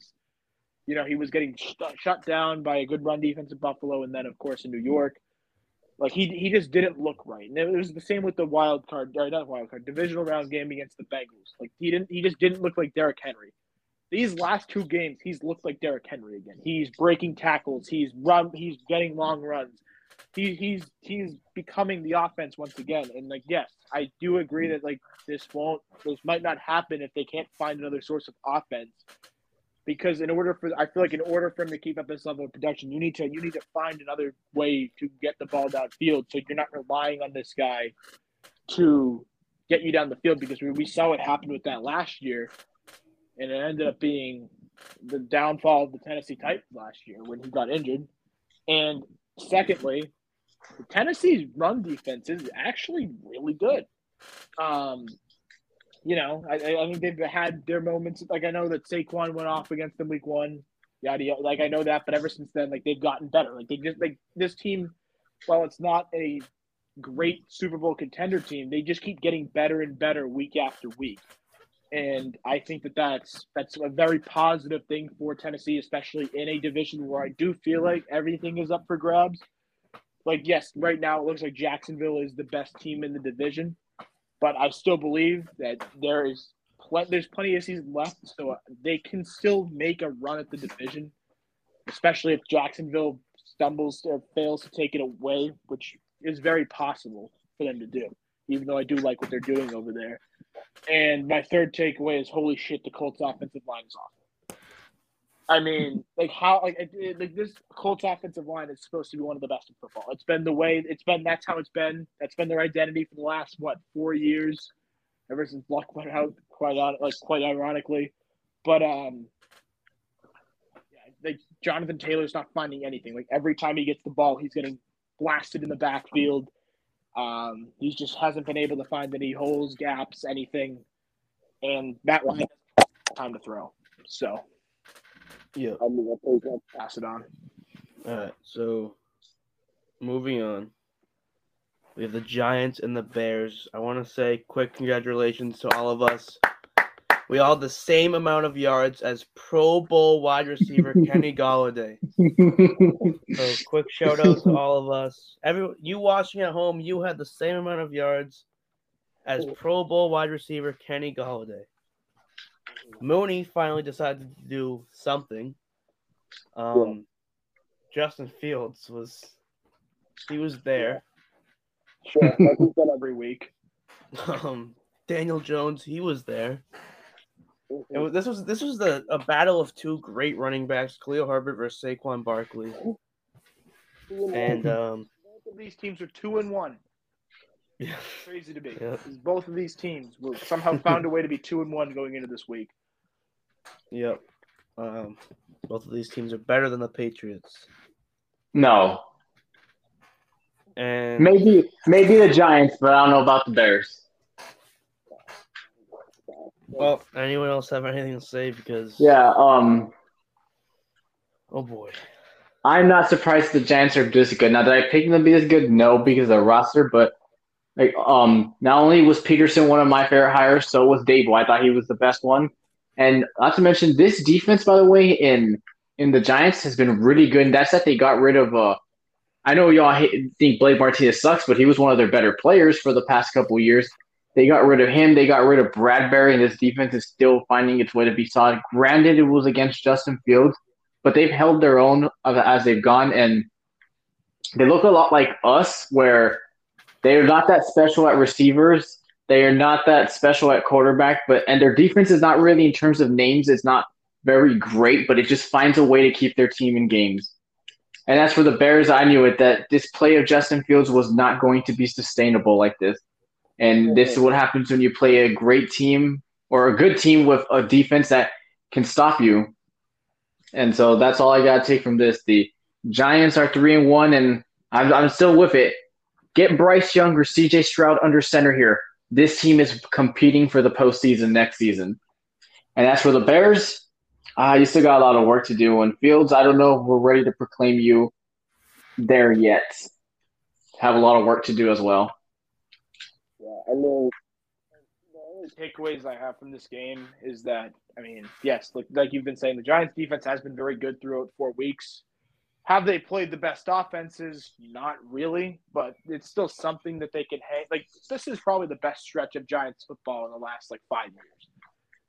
you know, he was getting sh- shut down by a good run defense in Buffalo, and then of course in New York. Like he he just didn't look right, and it was the same with the wild card, or not wild card, divisional round game against the Bengals. Like he didn't, he just didn't look like Derrick Henry. These last two games, he's looked like Derrick Henry again. He's breaking tackles. He's run. He's getting long runs. He, he's he's becoming the offense once again. And like, yes, I do agree that like this won't, this might not happen if they can't find another source of offense. Because in order for, I feel like in order for him to keep up this level of production, you need to you need to find another way to get the ball downfield. So you're not relying on this guy to get you down the field because we, we saw what happened with that last year, and it ended up being the downfall of the Tennessee Titans last year when he got injured. And secondly, Tennessee's run defense is actually really good. Um, you know, I, I mean they've had their moments. Like I know that Saquon went off against them week one. Yada yada. Like I know that, but ever since then, like they've gotten better. Like they just like this team. While it's not a great Super Bowl contender team, they just keep getting better and better week after week. And I think that that's that's a very positive thing for Tennessee, especially in a division where I do feel like everything is up for grabs. Like yes, right now it looks like Jacksonville is the best team in the division, but I still believe that there is pl- there's plenty of season left, so they can still make a run at the division, especially if Jacksonville stumbles or fails to take it away, which is very possible for them to do. Even though I do like what they're doing over there. And my third takeaway is holy shit, the Colts offensive line is awful. I mean, like how like it, like this Colts offensive line is supposed to be one of the best in football. It's been the way it's been. That's how it's been. That's been their identity for the last what four years, ever since Luck went out. Quite like quite ironically, but um, yeah, like Jonathan Taylor's not finding anything. Like every time he gets the ball, he's getting blasted in the backfield. Um, he just hasn't been able to find any holes, gaps, anything, and that line time to throw. So Yeah. I mean, I'll, pass it on. All right. So, moving on, we have the Giants and the Bears. I want to say quick congratulations to all of us. We all had the same amount of yards as Pro Bowl wide receiver Kenny Golladay. So, quick shout out to all of us. Every you watching at home, you had the same amount of yards as Pro Bowl wide receiver Kenny Golladay. Mooney finally decided to do something. Um, Justin Fields was he was there. Sure, like we said every week. Um, Daniel Jones he was there. It was, this was this was the a battle of two great running backs, Khalil Herbert versus Saquon Barkley, and um, both of these teams are two and one. yeah, Crazy to be. Yeah. 'Cause Both of these teams will somehow found a way to be two and one going into this week. yep. Um, both of these teams are better than the Patriots, no, and maybe maybe the Giants, but I don't know about the Bears. Well, anyone else have anything to say? Because Yeah, um, oh boy, I'm not surprised the Giants are this good. Now, did I pick them to be this good? No, because of the roster, but like, um, not only was Pederson one of my favorite hires, so was Daboll. I thought he was the best one, and not to mention this defense, by the way, in in the Giants has been really good. And that's that they got rid of. Uh, I know y'all hate, think Blake Martinez sucks, but he was one of their better players for the past couple years. They got rid of him. They got rid of Bradberry, and this defense is still finding its way to be solid. Granted, it was against Justin Fields, but they've held their own as they've gone, and they look a lot like us, where they are not that special at receivers. They are not that special at quarterback, but and their defense is not really in terms of names. It's not very great, but it just finds a way to keep their team in games. And as for the Bears, I knew it that this play of Justin Fields was not going to be sustainable like this. And this is what happens when you play a great team or a good team with a defense that can stop you. And so that's all I got to take from this. The Giants are three and one, and I'm, I'm still with it. Get Bryce Young or CJ Stroud under center here. This team is competing for the postseason next season. And as for the Bears, uh, you still got a lot of work to do. And Fields, I don't know if we're ready to proclaim you there yet. Have a lot of work to do as well. Yeah, I mean, the only takeaways I have from this game is that I mean, yes, like like you've been saying, the Giants' defense has been very good throughout four weeks. Have they played the best offenses? Not really, but it's still something that they can hang. Like this is probably the best stretch of Giants football in the last like five years.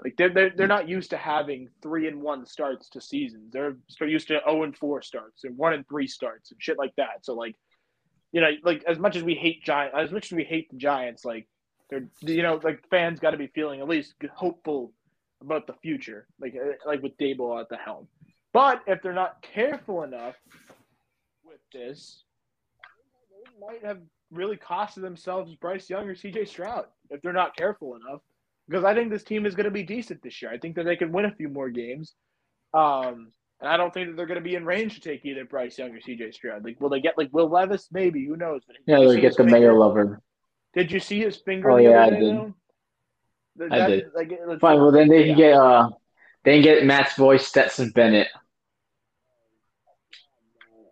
Like they're they're, they're not used to having three and one starts to seasons. They're used to zero oh and four starts and one and three starts and shit like that. So like, you know, like as much as we hate Giant, as much as we hate the Giants, like they're you know like fans got to be feeling at least hopeful about the future, like uh, like with Daboll at the helm. But if they're not careful enough with this, they might have really costed themselves Bryce Young or CJ Stroud if they're not careful enough. Because I think this team is going to be decent this year. I think that they can win a few more games. Um, and I don't think that they're going to be in range to take either Bryce Young or CJ Stroud. Like, will they get like Will Levis? Maybe. Who knows? yeah, they'll get the mayor lover. Did you see his finger? Oh yeah, I did. That, I did. Like, Fine. Well, then they can get uh, they can get Matt's voice, Stetson Bennett.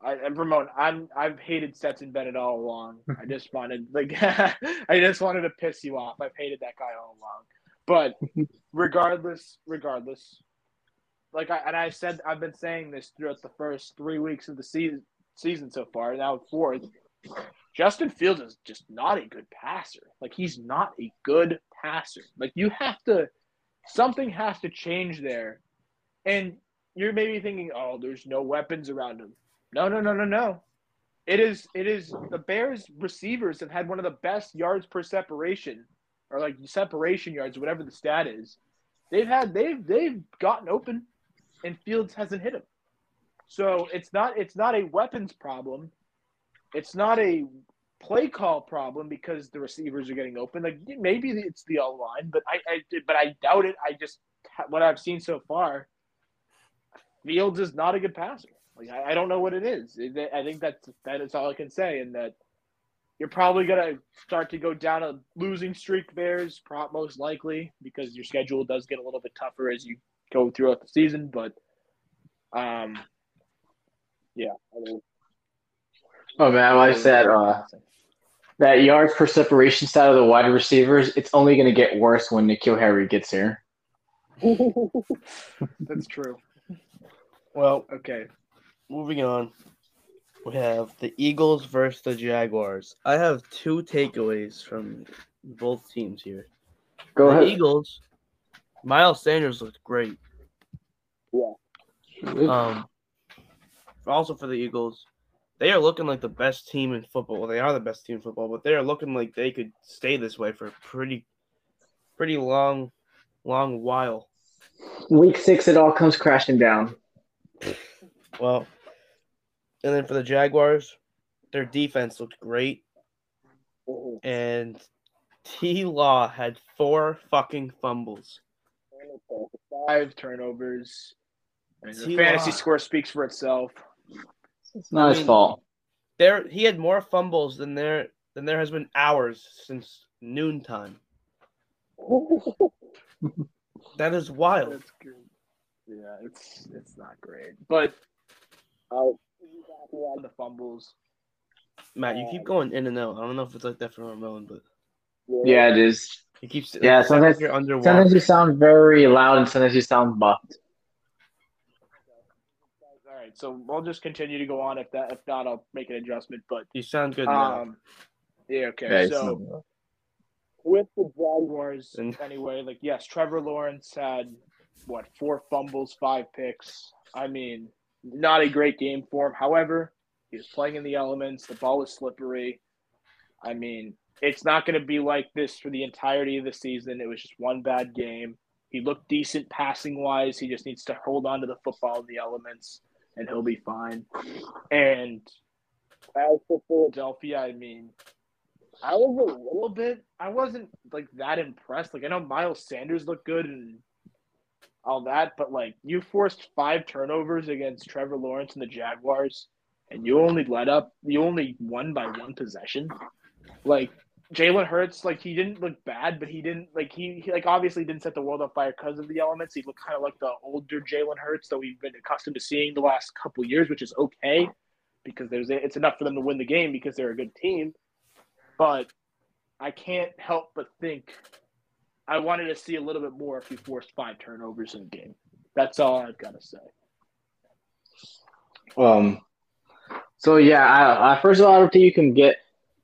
I, and Ramon, I'm I've hated Stetson Bennett all along. I just wanted like I just wanted to piss you off. I've hated that guy all along. But regardless, regardless, like I and I said, I've been saying this throughout the first three weeks of the season season so far. Now fourth, Justin Fields is just not a good passer. Like he's not a good passer. Like you have to something has to change there. And you're maybe thinking, "Oh, there's no weapons around him." No, no, no, no, no. It is it is the Bears receivers have had one of the best yards per separation or like separation yards, whatever the stat is. They've had they've they've gotten open and Fields hasn't hit him. So it's not it's not a weapons problem. It's not a play call problem because the receivers are getting open. Like maybe it's the all line, but I, I but I doubt it. I just what I've seen so far, Fields is not a good passer. Like I, I don't know what it is. I think that's that is all I can say, and that you're probably gonna start to go down a losing streak. Bears, prop most likely, because your schedule does get a little bit tougher as you go throughout the season. But, um, yeah. I mean, oh man, like I said, uh, that yards per separation side of the wide receivers, it's only going to get worse when N'Keal Harry gets here. That's true. Well, okay. Moving on, we have the Eagles versus the Jaguars. I have two takeaways from both teams here. Go the ahead. Eagles, Miles Sanders looked great. Yeah. Um. Also for the Eagles, they are looking like the best team in football. Well, they are the best team in football, but they are looking like they could stay this way for a pretty, pretty long, long while. Week six, it all comes crashing down. Well, and then for the Jaguars, their defense looked great, and T. Law had four fucking fumbles, five turnovers. I mean, the fantasy score speaks for itself. It's not I his mean, fault. There, he had more fumbles than there than there has been hours since noontime. that is wild. Yeah, it's it's not great, but I'll the fumbles. Matt, you keep um, going in and out. I don't know if it's like that for Ramon, but yeah, it is. He keeps yeah. Sometimes you're underwater. Sometimes you sound very loud, and sometimes you sound buffed All right, so we'll just continue to go on. If that, if not, I'll make an adjustment. But you sound good now. Um, yeah. Okay. so with the Jaguars, and... anyway, like yes, Trevor Lawrence had what four fumbles, five picks. I mean, not a great game for him. However, he was playing in the elements. The ball was slippery. I mean, it's not going to be like this for the entirety of the season. It was just one bad game. He looked decent passing wise. He just needs to hold on to the football the elements and he'll be fine. And as for Philadelphia, I mean, I was a little bit. I wasn't like that impressed. Like I know Miles Sanders looked good and all that, but like you forced five turnovers against Trevor Lawrence and the Jaguars, and you only let up. You only won by one possession. Like Jalen Hurts, like he didn't look bad, but he didn't like he, he like obviously didn't set the world on fire because of the elements. He looked kind of like the older Jalen Hurts that we've been accustomed to seeing the last couple years, which is okay because there's it's enough for them to win the game because they're a good team. But I can't help but think I wanted to see a little bit more if you forced five turnovers in a game. That's all I've got to say. Um. So yeah, I, I, first of all, I don't think you can get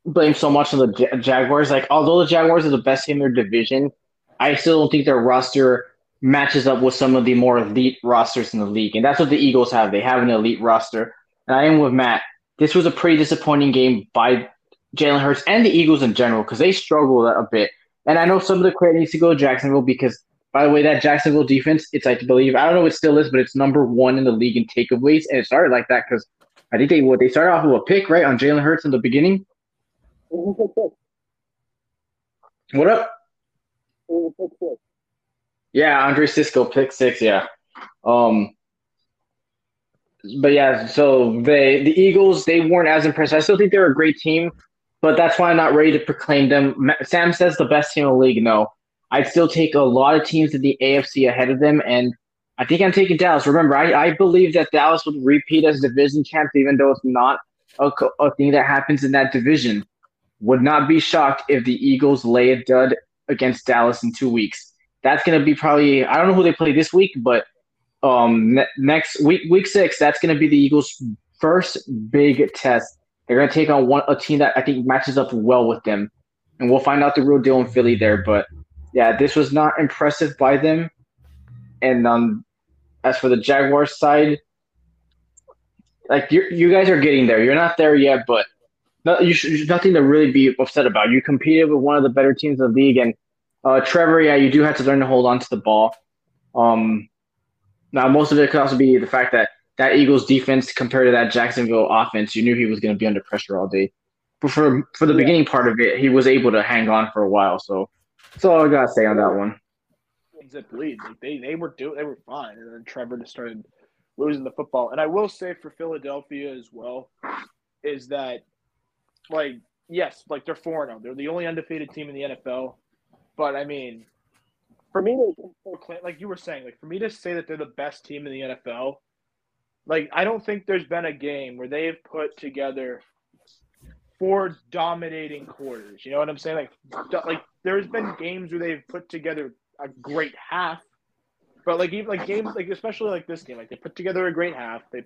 blame so much on the Jaguars. Like, although the Jaguars are the best team in their division, I still don't think their roster matches up with some of the more elite rosters in the league, and that's what the Eagles have. They have an elite roster, and I am with Matt. This was a pretty disappointing game by Jalen Hurts and the Eagles in general because they struggled a bit. And I know some of the credit needs to go to Jacksonville because, by the way, that Jacksonville defense, it's I believe I don't know it still is, but it's number one in the league in takeaways, and it started like that because I think they what they started off with a pick right on Jalen Hurts in the beginning. What up? Yeah, Andre Cisco pick six. Yeah. Um. But yeah, so they the Eagles they weren't as impressed. I still think they're a great team, but that's why I'm not ready to proclaim them. Sam says the best team in the league. No, I'd still take a lot of teams in the AFC ahead of them, and I think I'm taking Dallas. Remember, I, I believe that Dallas would repeat as division champs, even though it's not a, a thing that happens in that division. Would not be shocked if the Eagles lay a dud against Dallas in two weeks. That's going to be probably I don't know who they play this week, but um ne- next week week six that's going to be the Eagles' first big test. They're going to take on one a team that I think matches up well with them, and we'll find out the real deal in Philly there. But yeah, this was not impressive by them. And um, as for the Jaguars side, like you you guys are getting there. You're not there yet, but no, you should, nothing to really be upset about. You competed with one of the better teams in the league, and uh, Trevor, yeah, you do have to learn to hold on to the ball. Um, now, most of it could also be the fact that that Eagles defense compared to that Jacksonville offense, you knew he was going to be under pressure all day. But for for the yeah. beginning part of it, he was able to hang on for a while. So that's all I gotta say on that one. It bleed. Like they they were doing they were fine, and then Trevor just started losing the football. And I will say for Philadelphia as well, is that like yes, like they're four zero. Oh. They're the only undefeated team in the NFL. But I mean, for me to like you were saying, like for me to say that they're the best team in the NFL, like I don't think there's been a game where they've put together four dominating quarters. You know what I'm saying? Like, like there's been games where they've put together a great half, but like even like games like especially like this game, like they put together a great half. They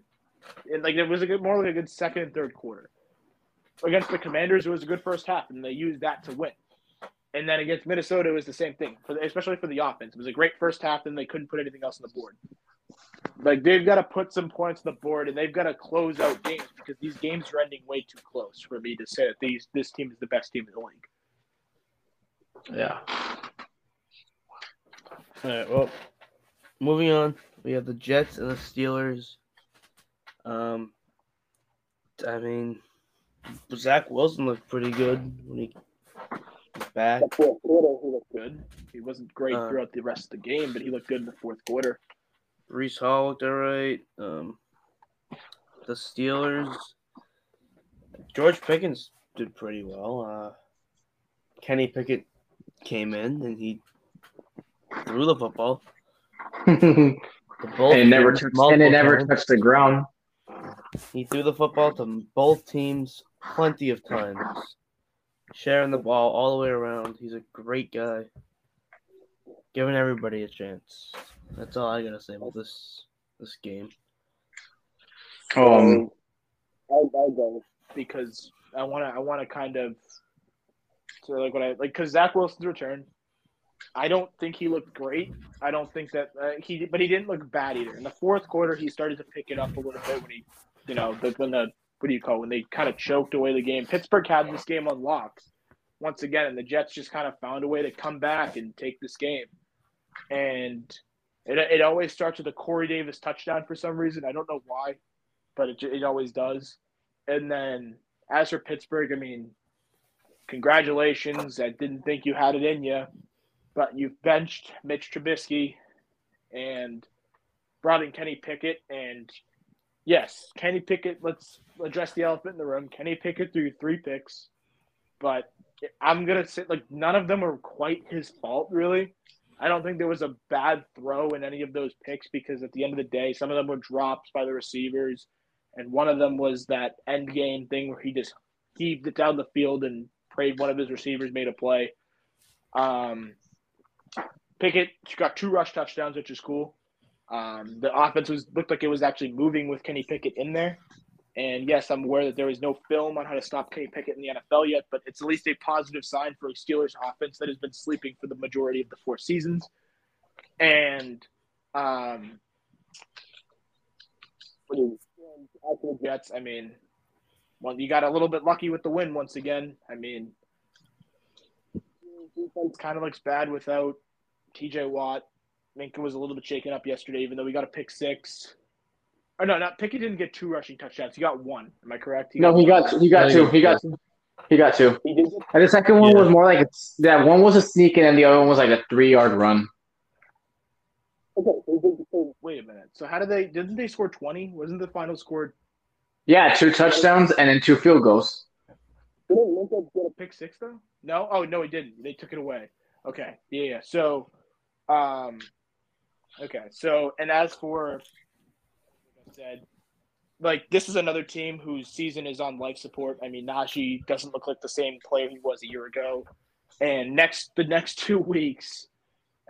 and like it was a good more like a good second and third quarter against the Commanders, it was a good first half, and they used that to win. And then against Minnesota, it was the same thing, for the, especially for the offense. It was a great first half, and they couldn't put anything else on the board. Like they've got to put some points on the board, and they've got to close out games because these games are ending way too close for me to say that these this team is the best team in the league. Yeah. All right. Well, moving on, we have the Jets and the Steelers. Um, I mean, Zach Wilson looked pretty good when he was back. The fourth quarter, he looked good. He wasn't great uh, throughout the rest of the game, but he looked good in the fourth quarter. Breece Hall looked all right. Um, the Steelers, George Pickens did pretty well. Uh, Kenny Pickett came in and he threw the football. the and it never touched, and it never touched the ground. He threw the football to both teams plenty of times, sharing the ball all the way around. He's a great guy, giving everybody a chance. That's all I gotta say about this this game. Um, I I go because I wanna I wanna kind of so like what I like because Zach Wilson's return. I don't think he looked great. I don't think that uh, he, but he didn't look bad either. In the fourth quarter, he started to pick it up a little bit when he, you know, the, when the what do you call it, when they kind of choked away the game. Pittsburgh had this game unlocked once again, and the Jets just kind of found a way to come back and take this game. And it, it always starts with a Corey Davis touchdown for some reason. I don't know why. but it, it always does. And then as for Pittsburgh, I mean, congratulations. I didn't think you had it in you, but you've benched Mitch Trubisky and brought in Kenny Pickett. And yes, Kenny Pickett, let's address the elephant in the room. Kenny Pickett threw three picks, but I'm to say, like, none of them are quite his fault, really. I don't think there was a bad throw in any of those picks because at the end of the day, some of them were drops by the receivers, and one of them was that end game thing where he just heaved it down the field and prayed one of his receivers made a play. Um, Pickett got two rush touchdowns, which is cool. Um, the offense was looked like it was actually moving with Kenny Pickett in there. And yes, I'm aware that there is no film on how to stop Kenny Pickett in the NFL yet, but it's at least a positive sign for a Steelers offense that has been sleeping for the majority of the four seasons. And um, Jets, I mean, well, you got a little bit lucky with the win once again. I mean, defense kind of looks bad without TJ Watt. Minkah was a little bit shaken up yesterday, even though we got a pick six. Or no, not Pickett didn't get two rushing touchdowns. He got one. Am I correct? no, he got he got two. He got two. He got two. He did. And the second one Yeah. was more like it's that one was a sneak, and the other one was like a three yard run. Okay. Wait a minute. So how did they? Didn't they score twenty? Wasn't the final score? Yeah, two touchdowns and then two field goals. Didn't Minkah get a pick six though? No. Oh no, he didn't. They took it away. Okay. Yeah. yeah. So, um, okay. So and as for, like I said, like this is another team whose season is on life support. I mean, Najee doesn't look like the same player he was a year ago, and next the next two weeks,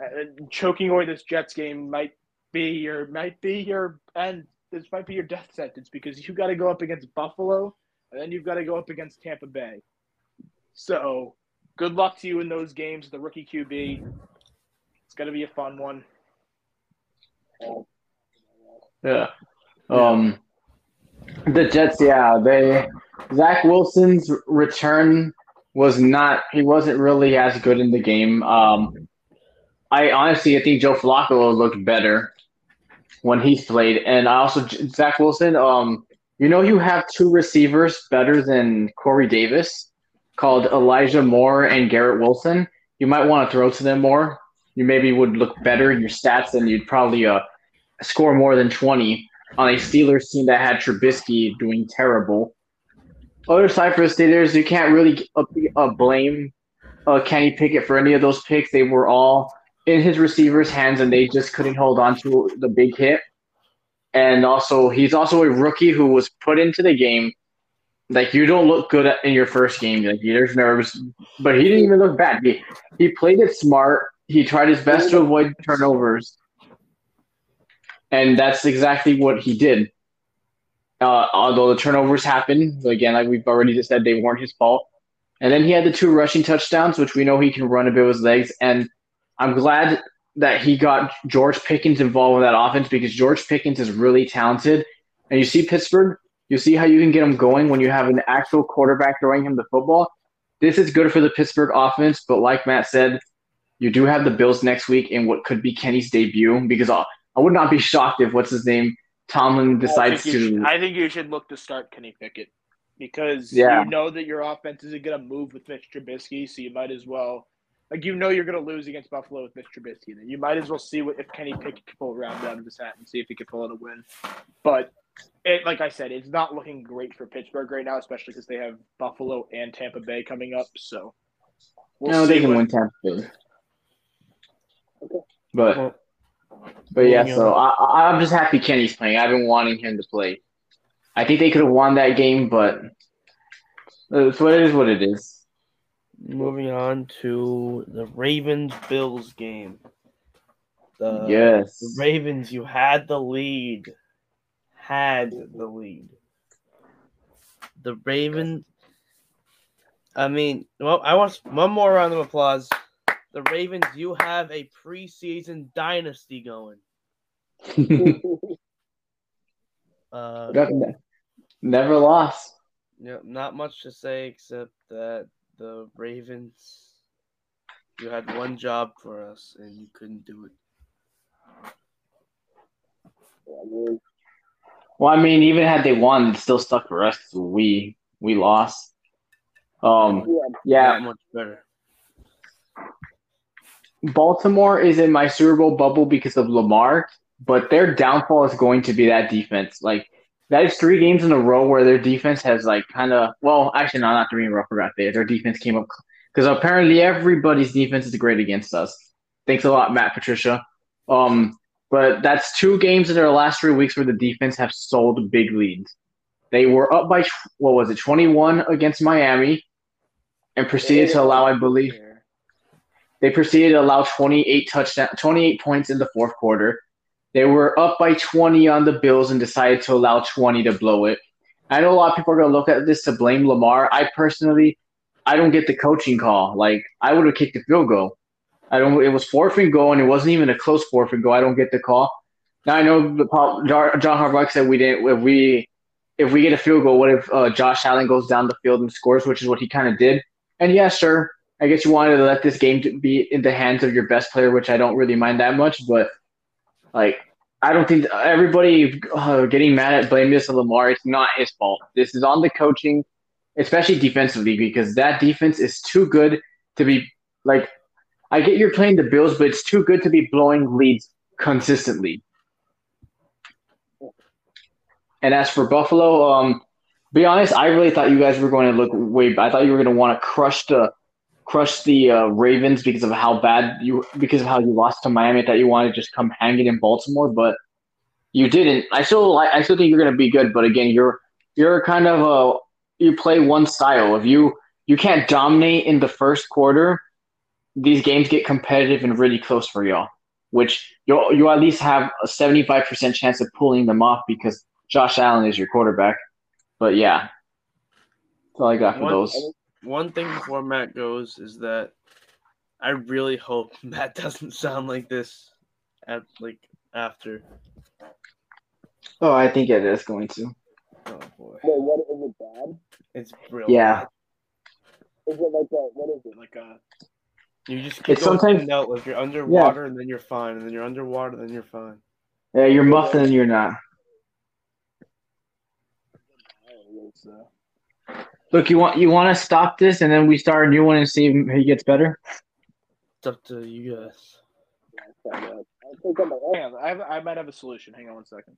uh, choking away this Jets game might be your might be your end. This might be your death sentence because you got to go up against Buffalo and then you've got to go up against Tampa Bay. So, good luck to you in those games, the rookie QB. It's going to be a fun one. Yeah. Um, the Jets, yeah, they Zach Wilson's return was not. He wasn't really as good in the game. Um, I honestly, I think Joe Flacco looked better when he played, and I also Zach Wilson. Um, you know, you have two receivers better than Corey Davis, called Elijah Moore and Garrett Wilson. You might want to throw to them more. You maybe would look better in your stats, and you'd probably uh score more than 20 on a Steelers team that had Trubisky doing terrible. Other side for the Steelers, you can't really uh, uh, blame uh, Kenny Pickett for any of those picks. They were all in his receivers' hands, and they just couldn't hold on to the big hit. And also, he's also a rookie who was put into the game. Like you don't look good in your first game. Like there's nerves, but he didn't even look bad. He he played it smart. He tried his best to avoid turnovers and that's exactly what he did. Uh, although the turnovers happened, again, like we've already just said, they weren't his fault. And then he had the two rushing touchdowns, which we know he can run a bit with his legs. And I'm glad that he got George Pickens involved with that offense because George Pickens is really talented. And you see Pittsburgh, you see how you can get him going when you have an actual quarterback throwing him the football. This is good for the Pittsburgh offense, but like Matt said, you do have the Bills next week in what could be Kenny's debut because I, I would not be shocked if what's his name Tomlin decides I to. should, I think you should look to start Kenny Pickett because Yeah. you know that your offense isn't going to move with Mitch Trubisky, so you might as well. Like you know you're going to lose against Buffalo with Mitch Trubisky, then you might as well see what if Kenny Pickett can pull around out of his hat and see if he can pull out a win. But it, like I said, it's not looking great for Pittsburgh right now, especially because they have Buffalo and Tampa Bay coming up. So we'll no, they can what- win Tampa Bay. But Well, but yeah, so on. I- I'm just happy Kenny's playing. I've been wanting him to play. I think they could have won that game, but it's what it is. What it is. moving on to the Ravens Bills game. The yes. the Ravens, you had the lead. Had the lead. The Ravens. I mean, well, I want one more round of applause. The Ravens, you have a preseason dynasty going. Uh, Never lost. yeah, not much to say except that the Ravens, you had one job for us and you couldn't do it. Well, I mean, even had they won, it still stuck for us. We we lost. Um, yeah, much better. Baltimore is in my Super Bowl bubble because of Lamar, but their downfall is going to be that defense. Like that is three games in a row where their defense has like kind of well, actually no, not three in a row. Forgot they their defense came up because apparently everybody's defense is great against us. Thanks a lot, Matt Patricia. Um, but that's two games in their last three weeks where the defense have sold big leads. They were up by what was it, twenty one against Miami, and proceeded to allow, I believe, they proceeded to allow 28 touchdown, 28 points in the fourth quarter. They were up by 20 on the Bills and decided to allow 20 to blow it. I know a lot of people are going to look at this to blame Lamar. I personally, I don't get the coaching call. Like I would have kicked the field goal. I don't. It was fourth and goal, and it wasn't even a close fourth and goal. I don't get the call. Now I know the John Harbaugh said we didn't. If we if we get a field goal, what if uh, Josh Allen goes down the field and scores, which is what he kind of did. And yeah, sure, I guess you wanted to let this game be in the hands of your best player, which I don't really mind that much. But like, I don't think everybody uh, getting mad at blaming this on Lamar. It's not his fault. This is on the coaching, especially defensively, because that defense is too good to be like. I get you're playing the Bills, but it's too good to be blowing leads consistently. And as for Buffalo, um, be honest, I really thought you guys were going to look way. I thought you were going to want to crush the crush the uh, Ravens because of how bad you because of how you lost to Miami. that you wanted to just come hanging in Baltimore, but you didn't. I still I still think you're going to be good, but again, you're you're kind of a you play one style. If you you can't dominate in the first quarter, these games get competitive and really close for y'all. Which you you at least have a seventy five percent chance of pulling them off because Josh Allen is your quarterback. But yeah, that's all I got for One- those. One thing before Matt goes is that I really hope Matt doesn't sound like this at like after. Oh, I think it is going to. Oh boy, Wait, what is it bad? it's real. Yeah. bad. Is it like a what is it? Like a You just keep It's going sometimes- in out like you're underwater and then you're fine, and then you're underwater, and then you're fine. Yeah, you're muffin and you're not. So. Look, you want you want to stop this and then we start a new one and see if he gets better. It's up to you guys. Hang on, I, have, I might have a solution. Hang on one second.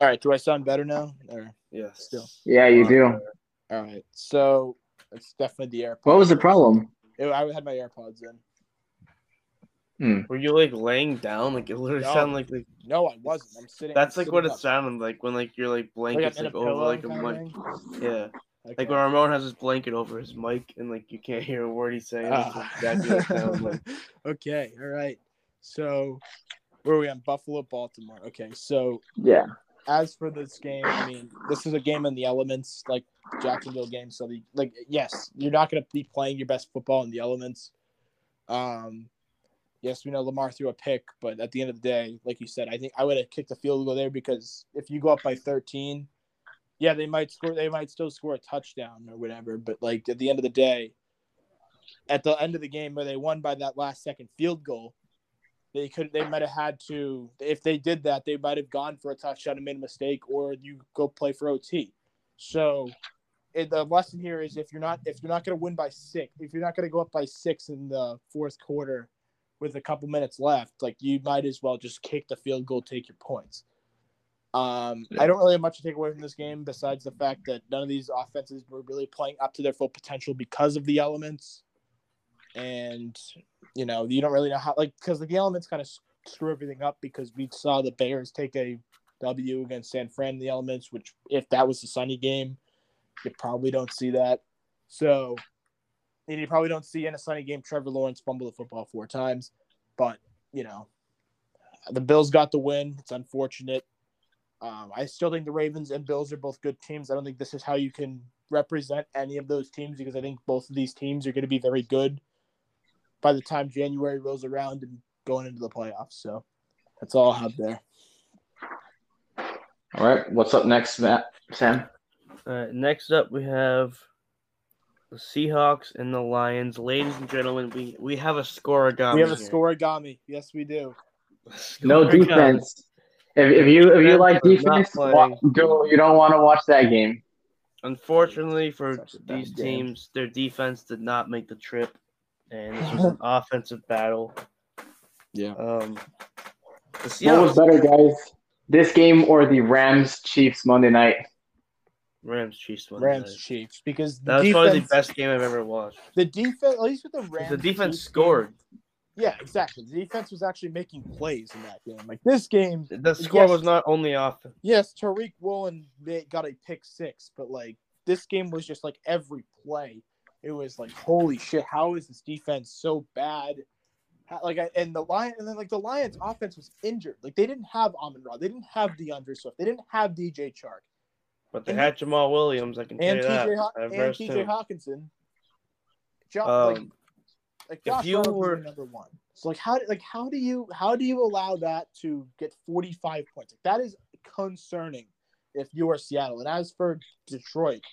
All right, do I sound better now? Or Yes. Still. Yeah, you do. all right, so it's definitely the AirPods. What was the problem? It- I had my AirPods in. Were you like laying down? Like it literally No. sounded like, like No, I wasn't. I'm sitting. that's I'm like what sitting it sounded like when like you're like Like, blankets I'm like, over like a mic. Yeah, Okay. like when Ramon has his blanket over his mic and like you can't hear a word he's saying. That's Ah. exactly what it like. okay, all right. So, where are we on Buffalo, Baltimore? Okay, so Yeah. as for this game, I mean, this is a game in the elements, like Jacksonville game. So, the, like, yes, you're not going to be playing your best football in the elements. Um, yes, we know Lamar threw a pick, but at the end of the day, like you said, I think I would have kicked a field goal there because if you go up by 13, yeah, they might score. They might still score a touchdown or whatever. But like at the end of the day, at the end of the game where they won by that last second field goal, they could they might have had to if they did that they might have gone for a touchdown and made a mistake or you go play for OT. So the lesson here is if you're not if you're not going to win by six, if you're not going to go up by six in the fourth quarter with a couple minutes left, like you might as well just kick the field goal, take your points. Um, I don't really have much to take away from this game besides the fact that none of these offenses were really playing up to their full potential because of the elements. And you know, you don't really know how, like, because the elements kind of screw everything up because we saw the Bears take a W against San Fran the elements, which if that was the sunny game, you probably don't see that. So, and you probably don't see in a sunny game Trevor Lawrence fumble the football four times. But, you know, the Bills got the win. It's unfortunate. Um, I still think the Ravens and Bills are both good teams. I don't think this is how you can represent any of those teams because I think both of these teams are going to be very good by the time January rolls around and going into the playoffs. So that's all I have there. All right. What's up next, Matt? Sam? All right, next up we have the Seahawks and the Lions. Ladies and gentlemen, we, we have a scorigami. we have a here. scorigami. Yes, we do. No defense. If, if you if you like defense, playing. wa- do you don't want to watch that game. Unfortunately for Such a these game. teams, their defense did not make the trip, and this was an offensive battle. Yeah. Um, the What was better, guys? This game or the Rams Chiefs Monday night? Rams, Chiefs, Monday Rams night. Chiefs because That was probably the best game I've ever watched. the defense, at least with the Rams, The defense Chiefs game- scored. Yeah, exactly. The defense was actually making plays in that game. Like this game, The score Yes. was not only offense. yes, Tariq Woolen got a pick six, but like this game was just like every play. It was like, holy shit, how is this defense so bad? How- Like, I, and the lion, and then like the Lions' offense was injured. Like they didn't have Amon Ra, they didn't have DeAndre Swift, they didn't have DJ Chark, But they And- had Jamaal Williams, I can tell you that. Ho- and TJ. Hockenson. Jo- like, Um, like if Josh you Reynolds were- number one. So like how like how do you how do you allow that to get 45 points? Like, that is concerning if you are Seattle. And as for Detroit,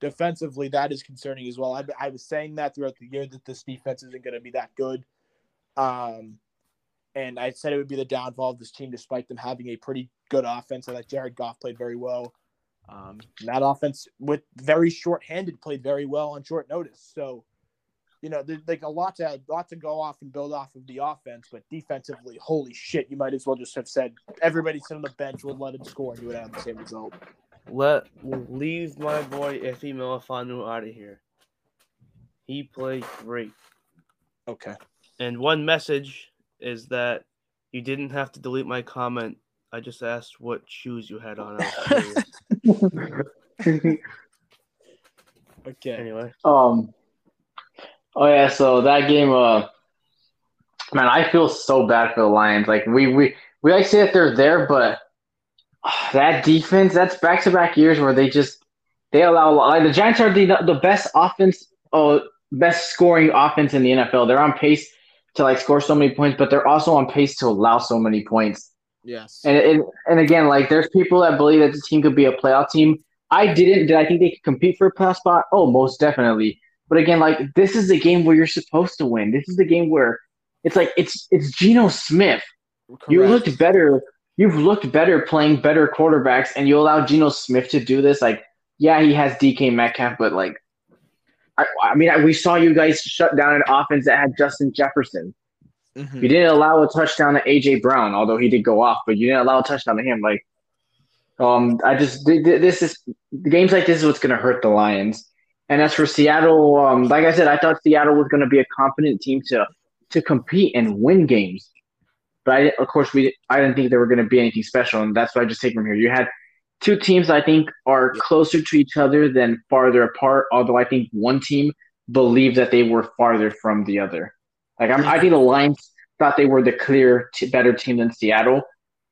defensively, that is concerning as well. I, I was saying that throughout the year that this defense isn't going to be that good. Um, and I said it would be the downfall of this team, despite them having a pretty good offense. I thought Jared Goff played very well. Um, and that offense, with very short-handed, played very well on short notice. So, you know, there's like a lot to lot to go off and build off of the offense, but defensively, holy shit, you might as well just have said everybody sit on the bench would let him score and you would have the same result. let leave my boy Ife Melifonwu out of here. He played great. Okay. And one message is that you didn't have to delete my comment. I just asked what shoes you had on. I was curious. Okay. anyway, Um. Oh yeah, so that game, uh, man, I feel so bad for the Lions. Like we we we like say that they're there, but ah, that defense, that's back to back years where they just they allow like the Giants are the the best offense, uh, best scoring offense in the NFL. They're on pace to like score so many points, but they're also on pace to allow so many points. Yes. And and, and again, like there's people that believe that the team could be a playoff team. I didn't. Did I think they could compete for a playoff spot? Oh, most definitely. But again, like this is a game where you're supposed to win. This is the game where it's like it's it's Geno Smith. You looked better. You've looked better playing better quarterbacks, and you allow Geno Smith to do this. Like, yeah, he has DK Metcalf, but like, I, I mean, I, we saw you guys shut down an offense that had Justin Jefferson. Mhm. You didn't allow a touchdown to AJ Brown, although he did go off, but you didn't allow a touchdown to him. Like, um, I just th- th- this is games like this is what's going to hurt the Lions. And as for Seattle, um, like I said, I thought Seattle was going to be a confident team to to compete and win games. But I, of course, we I didn't think they were going to be anything special, and that's what I just take from here. You had two teams I think are closer to each other than farther apart. Although I think one team believed that they were farther from the other. Like I'm, I think the Lions thought they were the clear t- better team than Seattle,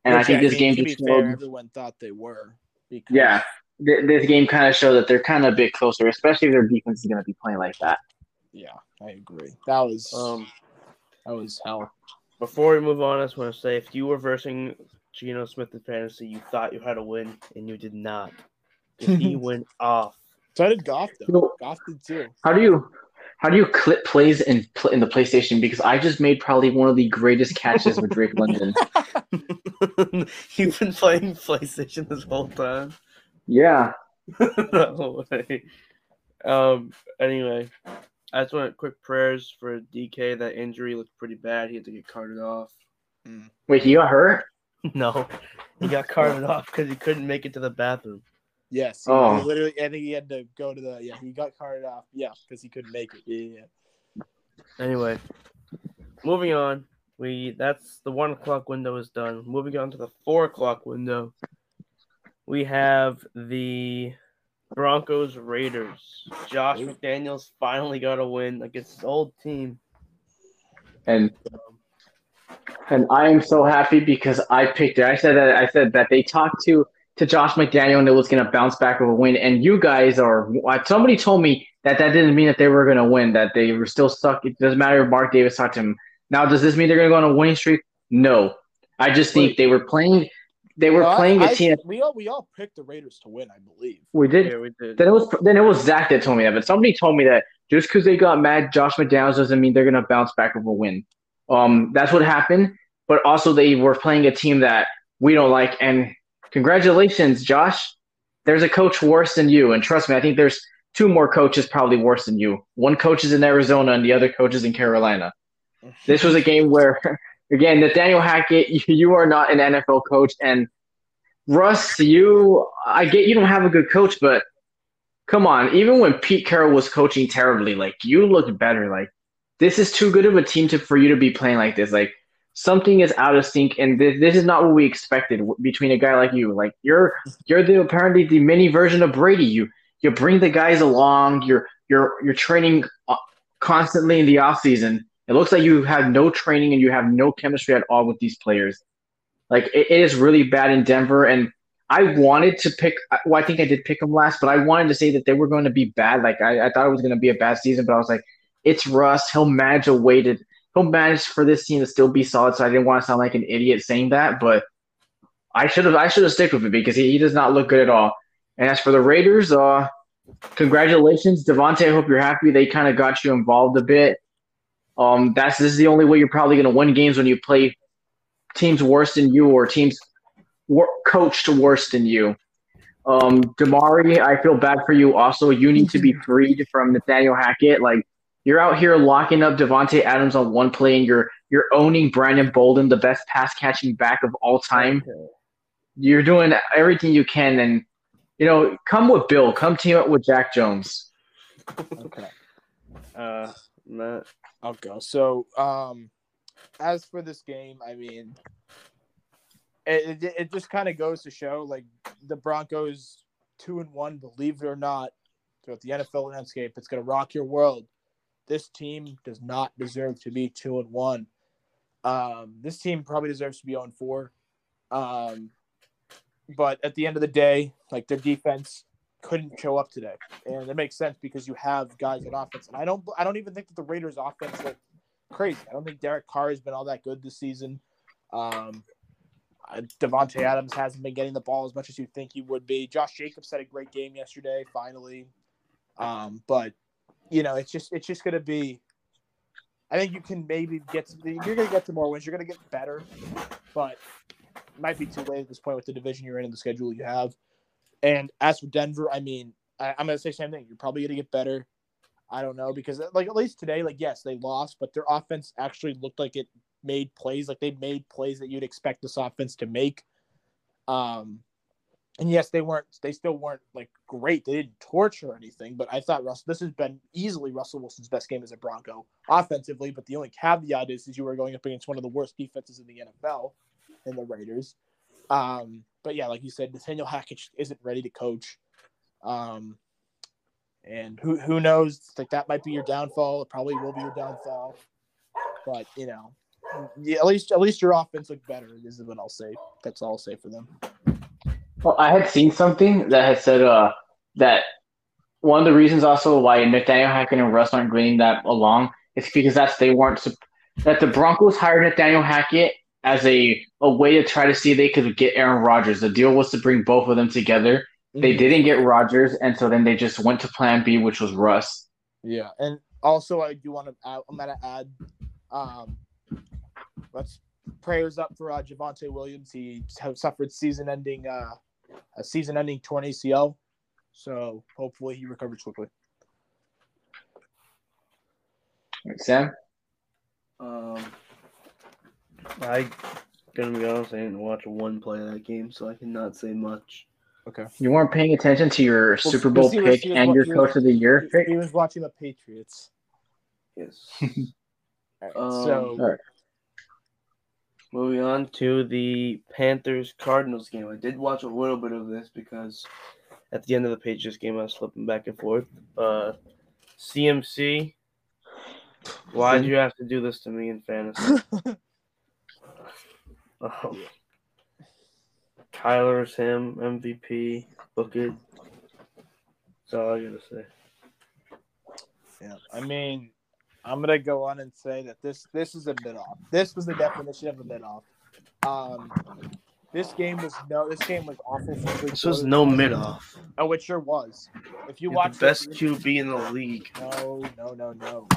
and I think yeah, this mean, game to be just fair, showed. everyone thought they were. Because, Yeah, th- this game kind of showed that they're kind of a bit closer, especially if their defense is going to be playing like that. Yeah, I agree. That was um, that was hell. before we move on, I just want to say if you were versing Geno Smith in fantasy, you thought you had a win, and you did not. 'Cause he went off. So did Goff though. Yo. Goff did too. How do you how do you clip plays in in the PlayStation? Because I just made probably one of the greatest catches with Drake London. You've been playing PlayStation this whole time. Yeah, no way. Um. Anyway, I just want quick prayers for DK. That injury looked pretty bad. He had to get carted off. wait, he got hurt. No, he got carted off because he couldn't make it to the bathroom. Yes. He, Oh. literally, I think he had to go to the. Yeah, he got carted off. Yeah, because he couldn't make it. Yeah, yeah. Anyway, moving on. We that's the one o'clock window is done. Moving on to the four o'clock window. We have the Broncos Raiders. Josh McDaniels finally got a win against his old team. And and I am so happy because I picked it. I said that I said that they talked to to Josh McDaniel and it was going to bounce back with a win. And you guys are somebody told me that that didn't mean that they were going to win. That they were still stuck. It doesn't matter if Mark Davis talked to him. Now, does this mean they're going to go on a winning streak? No. I just think Wait. they were playing. they were Well, I- playing a I- team. We all we all picked the Raiders to win, I believe. We did. Yeah, we did. Then it was then it was Zach that told me that, but somebody told me that just because they got mad, Josh McDaniels doesn't mean they're gonna bounce back with a win. Um, that's what happened. But also they were playing a team that we don't like. And congratulations, Josh. There's a coach worse than you, and trust me, I think there's two more coaches probably worse than you. One coach is in Arizona, and the other coach is in Carolina. This was a game where, again, Nathaniel Hackett, you, are not an NFL coach, and Russ, you, I get you don't have a good coach, but come on, even when Pete Carroll was coaching terribly, like you looked better. Like this is too good of a team to for you to be playing like this. Like something is out of sync, and this, is not what we expected between a guy like you. Like you're you're the apparently the mini version of Brady. You you bring the guys along. You're you're you're training uh, constantly in the off season. It looks like you have no training and you have no chemistry at all with these players. Like it, it is really bad in Denver, and I wanted to pick. Well, I think I did pick them last, but I wanted to say that they were going to be bad. Like I, I thought it was going to be a bad season, but I was like, it's Russ. He'll manage a way to. He'll manage for this team to still be solid. So I didn't want to sound like an idiot saying that, but I should have. I should have stick with it because he, he does not look good at all. And as for the Raiders, uh, congratulations, Davante. I hope you're happy. They kind of got you involved a bit. Um, that's this is the only way you're probably going to win games when you play teams worse than you or teams wor- coached worse than you. Um, Damarri, I feel bad for you. Also, you need to be freed from Nathaniel Hackett. Like you're out here locking up Davante Adams on one play, and you're you're owning Brandon Bolden, the best pass catching back of all time. You're doing everything you can, and you know, come with Bill, come team up with Jack Jones. Okay. Uh, Matt. I'll go. So, um, as for this game, I mean, it it, it just kind of goes to show like the Broncos two and one, believe it or not, throughout the NFL landscape, it's gonna rock your world. This team does not deserve to be two and one. Um, this team probably deserves to be on four. Um, but at the end of the day, like their defense couldn't show up today, and it makes sense because you have guys on offense. And I don't, I don't even think that the Raiders' offense look crazy. I don't think Derek Carr has been all that good this season. Um, Davante Adams hasn't been getting the ball as much as you think he would be. Josh Jacobs had a great game yesterday, finally. Um, but you know, it's just, it's just gonna be. I think you can maybe get to, you're gonna get to more wins. You're gonna get better, but it might be too late at this point with the division you're in and the schedule you have. And as for Denver, I mean, I, I'm gonna say same thing. You're probably gonna get better. I don't know because like at least today, like yes, they lost, but their offense actually looked like it made plays. Like they made plays that you'd expect this offense to make. Um, and yes, they weren't. They still weren't like great. They didn't torture or anything. But I thought Russell. This has been easily Russell Wilson's best game as a Bronco offensively. But the only caveat is, is you were going up against one of the worst defenses in the NFL, in the Raiders. Um, but yeah, like you said, Nathaniel Hackett isn't ready to coach. Um, and who who knows? Like that might be your downfall. It probably will be your downfall. But you know, yeah, at least at least your offense looked better. This Is what I'll say. That's all I'll say for them. Well, I had seen something that had said uh, that one of the reasons also why Nathaniel Hackett and Russ aren't getting that along is because that's they weren't that the Broncos hired Nathaniel Hackett as a a way to try to see if they could get Aaron Rodgers. The deal was to bring both of them together. They didn't get Rodgers, and so then they just went to Plan B, which was Russ. Yeah, and also I do want to add, I'm gonna add, um, let's prayers up for uh, Javonte Williams. He suffered season-ending, uh, a season-ending torn ACL, so hopefully he recovers quickly. Sam, Um, I gonna be honest, I didn't watch one play of that game, so I cannot say much. Okay. you weren't paying attention to your Super Bowl he was- pick was- and your he was- Coach of the Year pick. He was watching the Patriots. Yes. All right, Um, so all right. Moving on to the Panthers Cardinals game. I did watch a little bit of this because at the end of the Patriots game, I was flipping back and forth. Uh, CMC, why'd you have to do this to me in fantasy? Um, Kyler's him, MVP, book it. That's all I gotta say. Yeah, I mean, I'm gonna go on and say that this this is a mid off. This was the definition of a mid off. Um, This game was no. This game was awful. For This was no mid off. Oh, it sure was. If you watch the best QB in the league. No, no, no, no.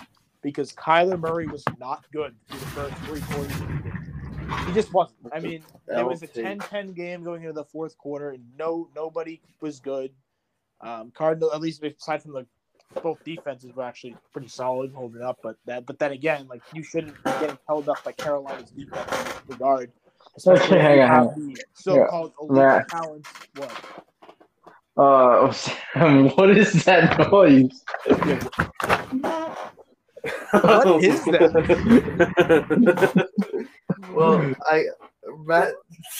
Because Kyler Murray was not good through the first three quarters. of the game. He just wasn't. I mean, it was a That'll 10-10 game going into the fourth quarter, and no nobody was good. Um, Cardinal, at least aside from the both defenses were actually pretty solid holding up, but that but then again, like you shouldn't be getting held up by Carolina's defense in this regard. Especially Okay, hang on, hang the so-called elite Matt. talents. What? Uh, Sam, what is that noise? What is that? well, I Matt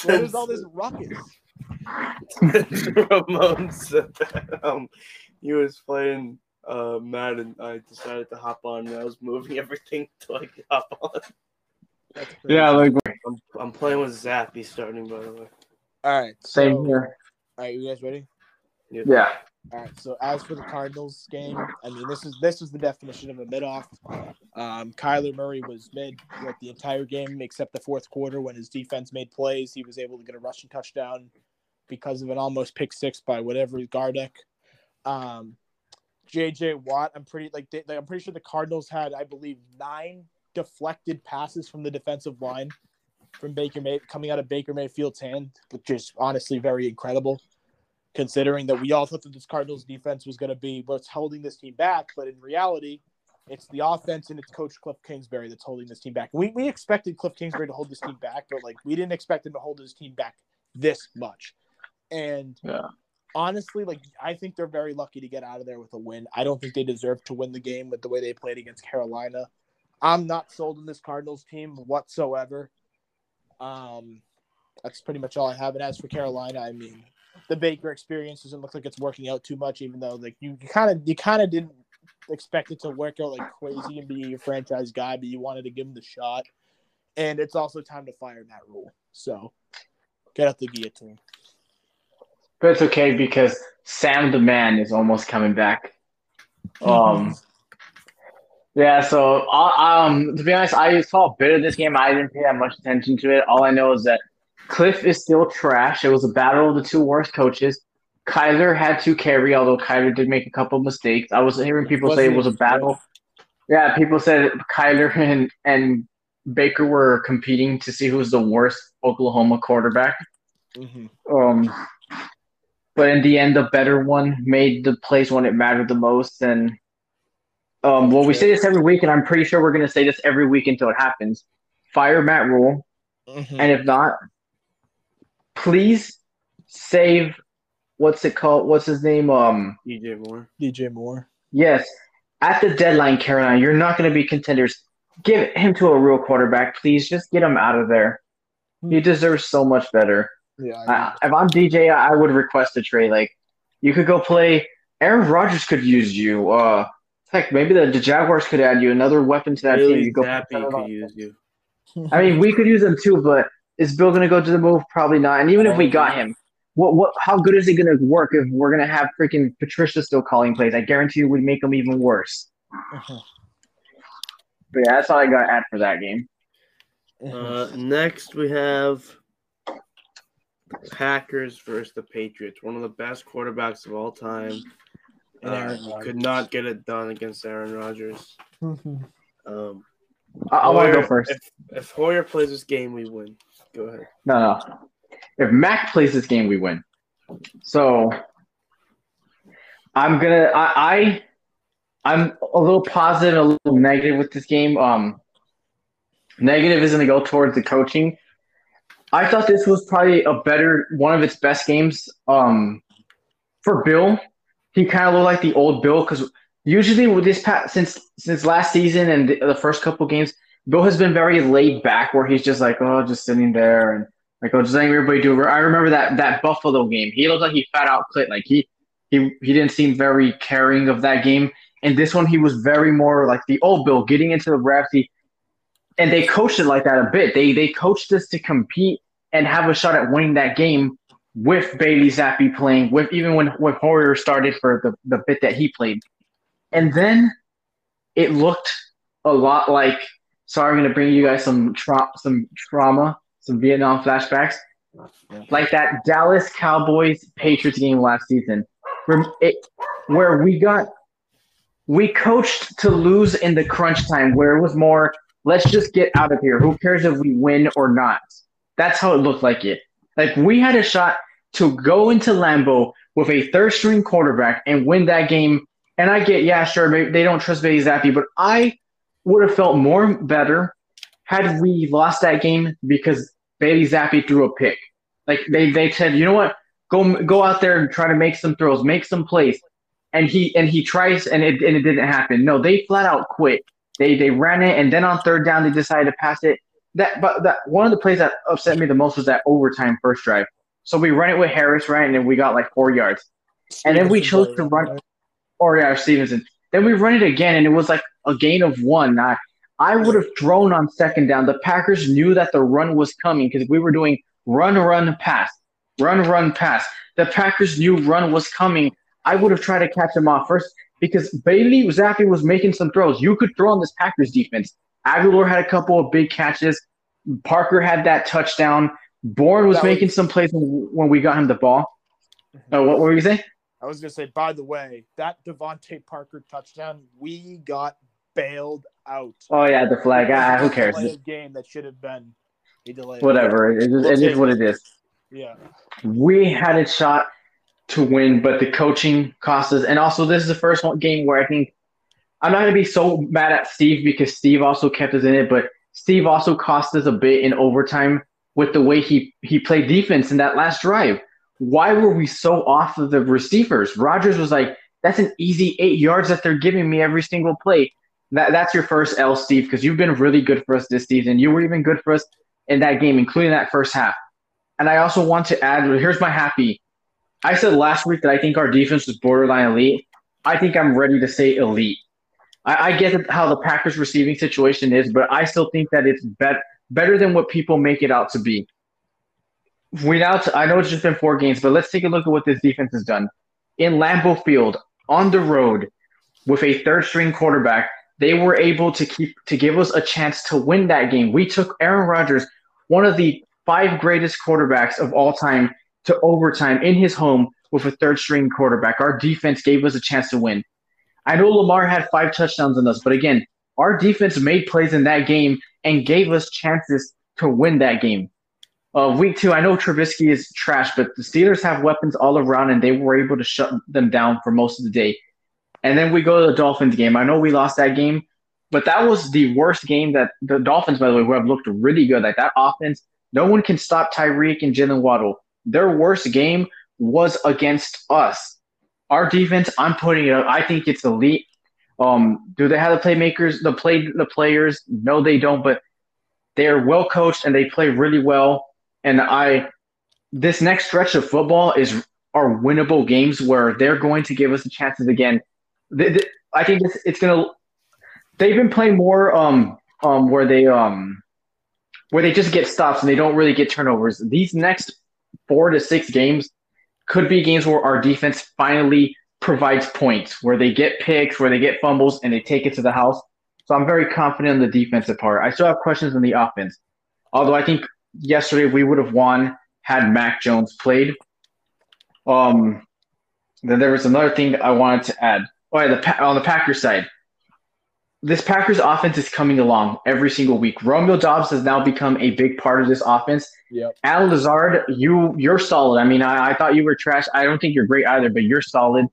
What is all this ruckus? Ramon said that um, he was playing uh, and I decided to hop on. And I was moving everything to like hop on. That's crazy. Yeah, like I'm, I'm playing with Zappe starting by the way. All right. same here. All right, you guys ready? Yeah. All right. So as for the Cardinals game, I mean, this is this is the definition of a mid off. Um, Kyler Murray was mid like the entire game except the fourth quarter when his defense made plays. He was able to get a rushing touchdown because of an almost pick six by whatever Gardeck. Um, JJ Watt, I'm pretty like, they, I'm pretty sure the Cardinals had I believe nine deflected passes from the defensive line from Baker May coming out of Baker Mayfield's hand, which is honestly very incredible considering that we all thought that this Cardinals defense was going to be what's holding this team back, but in reality, it's the offense and it's Coach Cliff Kingsbury that's holding this team back. We we expected Cliff Kingsbury to hold this team back, but like we didn't expect him to hold his team back this much. And Yeah. Honestly, like I think they're very lucky to get out of there with a win. I don't think they deserve to win the game with the way they played against Carolina. I'm not sold on this Cardinals team whatsoever. Um, that's pretty much all I have. And as for Carolina, I mean, the Baker experience doesn't look like it's working out too much, even though like you kind of you kind of didn't expect it to work out like crazy and be your franchise guy, but you wanted to give him the shot. And it's also time to fire Matt Rhule. So get out the guillotine. But it's okay because Sam the Man is almost coming back. Um, yeah. So, uh, um, to be honest, I saw a bit of this game. I didn't pay that much attention to it. All I know is that Cliff is still trash. It was a battle of the two worst coaches. Kyler had to carry, although Kyler did make a couple mistakes. I was hearing people say it was a battle. Yeah, people said Kyler and and Baker were competing to see who's the worst Oklahoma quarterback. Mhm. Um, but in the end, the better one made the plays when it mattered the most. And um, well, we say this every week, and I'm pretty sure we're going to say this every week until it happens. Fire Matt Rhule, Mhm. and if not, please save. What's it called? What's his name? Um, DJ Moore. DJ Moore. yes, at the deadline, Carolina, you're not going to be contenders. Give him to a real quarterback, please. Just get him out of there. He deserves so much better. Yeah. I I, if I'm DJ, I would request a trade. Like, you could go play. Aaron Rodgers could use you. Uh, heck, maybe the, the Jaguars could add you another weapon to that team. Really You go. Zappe could use you. I mean, we could use him too, but is Bill going to go to the move? Probably not. And even if we got him, what what? How good is it going to work if we're going to have freaking Patricia still calling plays? I guarantee you, would make them even worse. Mhm. But yeah, that's all I got to add for that game. Uh, next, we have the Packers versus the Patriots. One of the best quarterbacks of all time. And Uh, Aaron he could not get it done against Aaron Rodgers. Mhm. Um, I, I want to go first. If, if Hoyer plays this game, we win. Go ahead. No, no. If Mac plays this game, we win. So I'm gonna. I, I I'm a little positive, a little negative with this game. Um, negative is gonna go towards the coaching. I thought this was probably a better one of its best games. Um, for Bill, he kind of looked like the old Bill because usually with this past since since last season and the, the first couple games, Bill has been very laid back, where he's just like, oh, just sitting there and like, oh, just letting everybody do. I remember that that Buffalo game. He looked like he fat out Clit. Like he he he didn't seem very caring of that game. And this one, he was very more like the old Bill, getting into the refs. He, and they coached it like that a bit. They they coached us to compete and have a shot at winning that game with Bailey Zappe playing, with even when when Hoyer started for the, the bit that he played. And then it looked a lot like sorry, I'm gonna bring you guys some tra- some trauma, some Vietnam flashbacks. like that Dallas Cowboys Patriots game last season, where it, where we got we coached to lose in the crunch time, where it was more let's just get out of here. Who cares if we win or not? That's how it looked like it. Like we had a shot to go into Lambeau with a third string quarterback and win that game. And I get, yeah, sure, maybe they don't trust Bailey Zappe, but I would have felt more better had we lost that game because Bailey Zappe threw a pick. Like they, they said, you know what? Go go out there and try to make some throws, make some plays. And he and he tries and it and it didn't happen. No, they flat out quit. They they ran it and then on third down they decided to pass it. That but that one of the plays that upset me the most was that overtime first drive. So we run it with Harris, right? And then we got like four yards. And then we chose to run or yeah, Stevenson. Then we run it again and it was like a gain of one. I, I would have thrown on second down. The Packers knew that the run was coming because we were doing run, run, pass, run, run, pass. The Packers knew run was coming. I would have tried to catch him off first because Bailey Zappe was making some throws. You could throw on this Packers defense. Agholor had a couple of big catches. Parker had that touchdown. Bourne was, was making some plays when, we got him the ball. Uh, what, were you saying? I was going to say, by the way, that DeVante Parker touchdown, we got bailed out. Oh yeah, the flag. Ah, who cares? A game that should have been a delay. Whatever. It, is, it is what it is. Yeah. We had a shot to win, but the coaching cost us. And also, this is the first game where I think I'm not going to be so mad at Steve because Steve also kept us in it, but Steve also cost us a bit in overtime with the way he he played defense in that last drive. Why were we so off of the receivers? Rodgers was like, "That's an easy eight yards that they're giving me every single play." That that's your first L, Steve, because you've been really good for us this season. You were even good for us in that game, including that first half. And I also want to add, here's my happy. I said last week that I think our defense was borderline elite. I think I'm ready to say elite. I, I get how the Packers receiving situation is, but I still think that it's bet, better than what people make it out to be. Without, I know it's just been four games, but let's take a look at what this defense has done. In Lambeau Field, on the road, with a third string quarterback, they were able to keep to give us a chance to win that game. We took Aaron Rodgers, one of the five greatest quarterbacks of all time, to overtime in his home with a third string quarterback. Our defense gave us a chance to win. I know Lamar had five touchdowns on us, but again, our defense made plays in that game and gave us chances to win that game. Uh, week two, I know Trubisky is trash, but the Steelers have weapons all around, and they were able to shut them down for most of the day. And then we go to the Dolphins game. I know we lost that game, but that was the worst game that the Dolphins, by the way, who have looked really good. Like that offense, no one can stop Tyreek and Jalen Waddle. Their worst game was against us. Our defense, I'm putting it up. I think it's elite. Um, do they have the playmakers, the play, the players? No, they don't. But they're well coached and they play really well. And I, this next stretch of football is are winnable games where they're going to give us the chances again they, they, I think it's, it's gonna. They've been playing more um um where they um where they just get stops and they don't really get turnovers. These next four to six games could be games where our defense finally provides points, where they get picks, where they get fumbles, and they take it to the house. So I'm very confident in the defensive part. I still have questions on the offense, although I think yesterday we would have won had Mac Jones played. Um, then there was another thing I wanted to add. Oh, yeah, the on the Packers side, this Packers offense is coming along every single week. Romeo Doubs has now become a big part of this offense. Yep. Al Lazard, you you're solid. I mean, I, I thought you were trash. I don't think you're great either, but you're solid.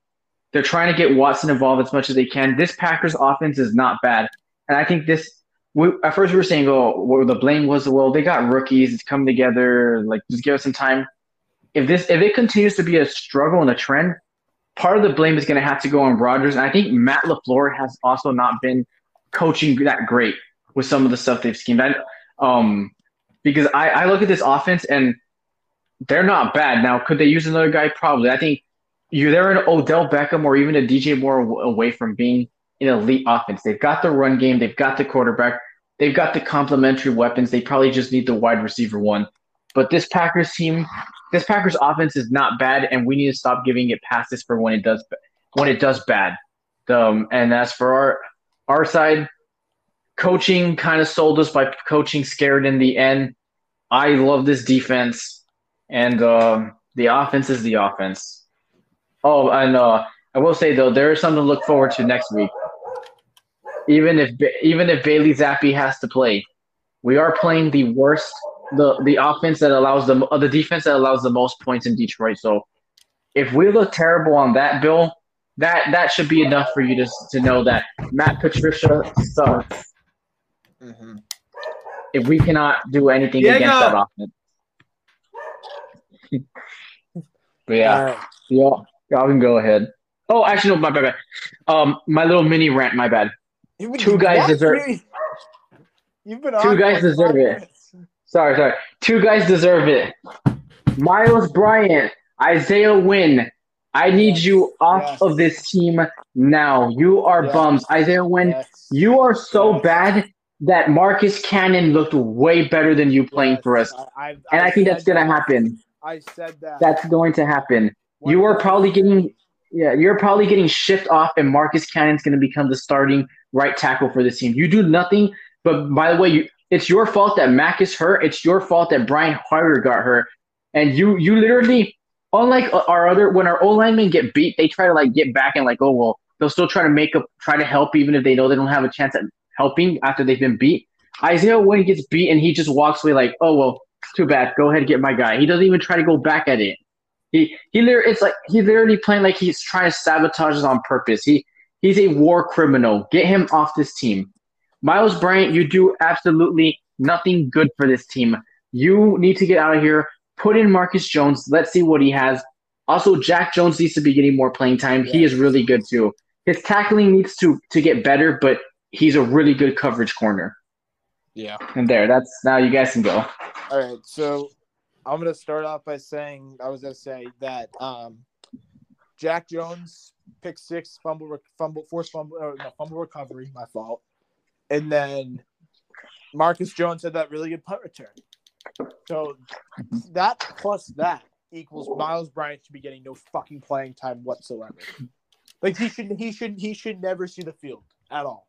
They're trying to get Watson involved as much as they can. This Packers offense is not bad, and I think this. We, at first, we were saying, "Oh, well, the blame was well, they got rookies. It's coming together. Like, just give us some time." If this, if it continues to be a struggle and a trend, part of the blame is going to have to go on Rodgers. And I think Matt LaFleur has also not been coaching that great with some of the stuff they've schemed. Um, because I, I look at this offense and they're not bad. Now, could they use another guy? Probably. I think you're there an Odell Beckham or even a DJ Moore away from being an elite offense. They've got the run game, they've got the quarterback, they've got the complementary weapons. They probably just need the wide receiver one. But this Packers team, this Packers offense is not bad, and we need to stop giving it passes for when it does when it does bad. Um, and as for our our side, coaching kind of sold us by coaching scared in the end. I love this defense. and um, the offense is the offense. Oh, and uh, I will say though, there is something to look forward to next week. Even if even if Bailey Zappe has to play, we are playing the worst the the offense that allows the uh, the defense that allows the most points in Detroit. So if we look terrible on that, Bill, that that should be enough for you to to know that Matt Patricia sucks. Mm-hmm. If we cannot do anything Diego! against that offense. but yeah, right. y'all, y'all can go ahead. Oh, actually, no, my bad. bad. Um, my little mini rant. My bad. Two guys deserve- really- You've been Two guys deserve it. Sorry, sorry. Two guys deserve it. Myles Bryant, Isaiah Wynn. I need you off Yes. of this team now. You are Yes. bums. Isaiah Wynn, Yes. you are so Yes. bad that Marcus Cannon looked way better than you playing for us. I, I, And I think that's going to happen. I said that. That's going to happen. What You are probably getting yeah, you're probably getting shipped off and Marcus Cannon's going to become the starting right tackle for this team. You do nothing, but by the way, you it's your fault that Mac is hurt. It's your fault that Brian Hoyer got hurt. And you you literally unlike our other when our O linemen get beat, they try to like get back and like, oh well, they'll still try to make up try to help even if they know they don't have a chance at helping after they've been beat. Isaiah Wynn gets beat and he just walks away like, oh well, too bad. Go ahead and get my guy. He doesn't even try to go back at it. He he it's like he's literally playing like he's trying to sabotage us on purpose. He he's a war criminal. Get him off this team. Myles Bryant, you do absolutely nothing good for this team. You need to get out of here. Put in Marcus Jones. Let's see what he has. Also, Jack Jones needs to be getting more playing time. He is really good too. His tackling needs to to get better, but he's a really good coverage corner. Yeah. And there, that's now you guys can go. All right. So I'm gonna start off by saying I was gonna say that um, Jack Jones pick six fumble fumble forced fumble or no, fumble recovery my fault, and then Marcus Jones had that really good punt return. So that plus that equals Myles Bryant should be getting no fucking playing time whatsoever. Like he should he should he should never see the field at all,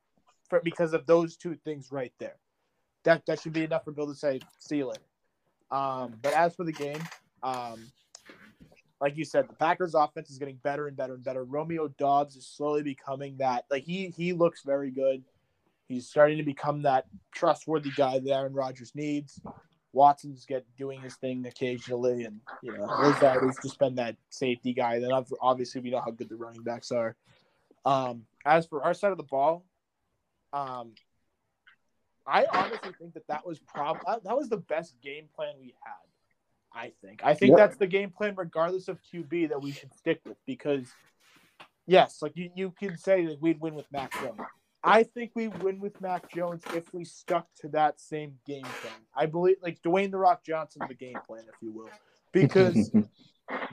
for because of those two things right there. That that should be enough for Bill to say see you later. Um, but as for the game, um, like you said, the Packers' offense is getting better and better and better. Romeo Doubs is slowly becoming that. Like he he looks very good. He's starting to become that trustworthy guy that Aaron Rodgers needs. Watson's get doing his thing occasionally, and you know Rosado's just been that safety guy. Then obviously we know how good the running backs are. Um, as for our side of the ball, um, I honestly think that that was prob that was the best game plan we had. I think. I think Yep. that's the game plan, regardless of QB, that we should stick with because, yes, like you, you can say that we'd win with Mac Jones. I think we win with Mac Jones if we stuck to that same game plan. I believe, like Dwayne the Rock Johnson, the game plan, if you will, because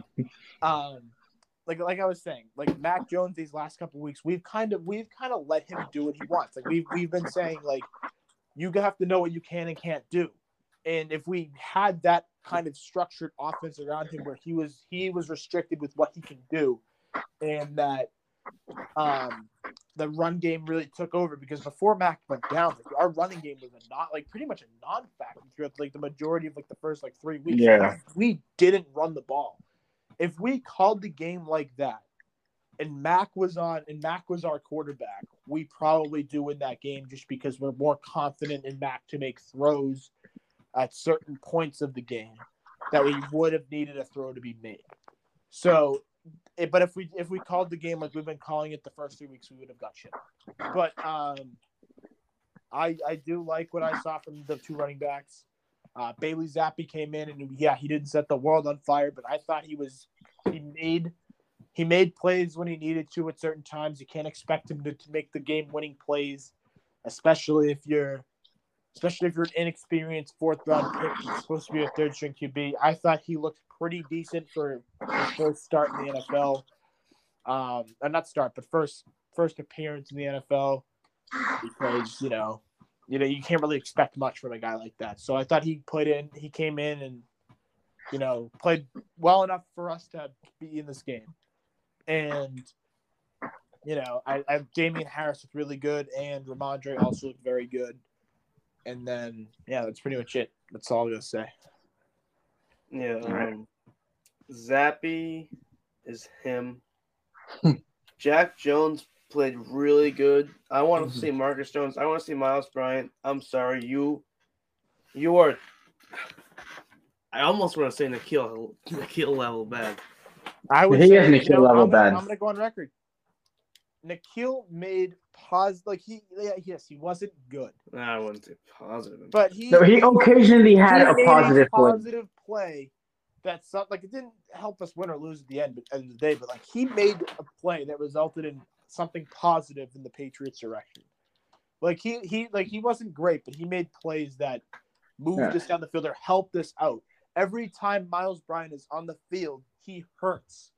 um like like I was saying, like Mac Jones these last couple weeks, we've kind of we've kind of let him do what he wants. Like we've we've been saying like you have to know what you can and can't do. And if we had that kind of structured offense around him where he was he was restricted with what he can do and that um the run game really took over because before Mac went down, like our running game was a not like pretty much a non-factor throughout like the majority of like the first like three weeks. Yeah. we didn't run the ball. If we called the game like that, and Mac was on, and Mac was our quarterback, we probably do win that game just because we're more confident in Mac to make throws at certain points of the game that we would have needed a throw to be made. So, eh, but if we if we called the game like we've been calling it the first three weeks, we would have got shit. But um, I I do like what I saw from the two running backs. Uh, Bailey Zappe came in and yeah, he didn't set the world on fire, but I thought he was he made he made plays when he needed to at certain times. You can't expect him to, to make the game winning plays, especially if you're especially if you're an inexperienced fourth round pick supposed to be a third string QB. I thought he looked pretty decent for his first start in the NFL. Um, uh, not start, but first first appearance in the NFL because you know you know you can't really expect much from a guy like that. So I thought he put in, he came in and you know played well enough for us to be in this game, and you know I, I Damien Harris looked really good and Rhamondre also looked very good, and then yeah that's pretty much it. That's all I'm gonna say. Yeah. All right. Um, Zappe is him. Jack Jones played really good. I want to Mhm. see Marcus Jones. I want to see Myles Bryant. I'm sorry, you, you are. I almost want to say N'Keal, N'Keal level bad. I would He say, is you N'Keal know, level I'm gonna, bad. I'm gonna go on record. N'Keal made pause like he yeah, yes he wasn't good, I wouldn't say positive. but he No, he occasionally had he a positive play. positive play. That's not like it didn't help us win or lose at the end, but end of the day. But like he made a play that resulted in something positive in the Patriots' direction. Like he he like he wasn't great, but he made plays that moved Yeah. us down the field or helped us out. Every time Myles Bryant is on the field, he hurts.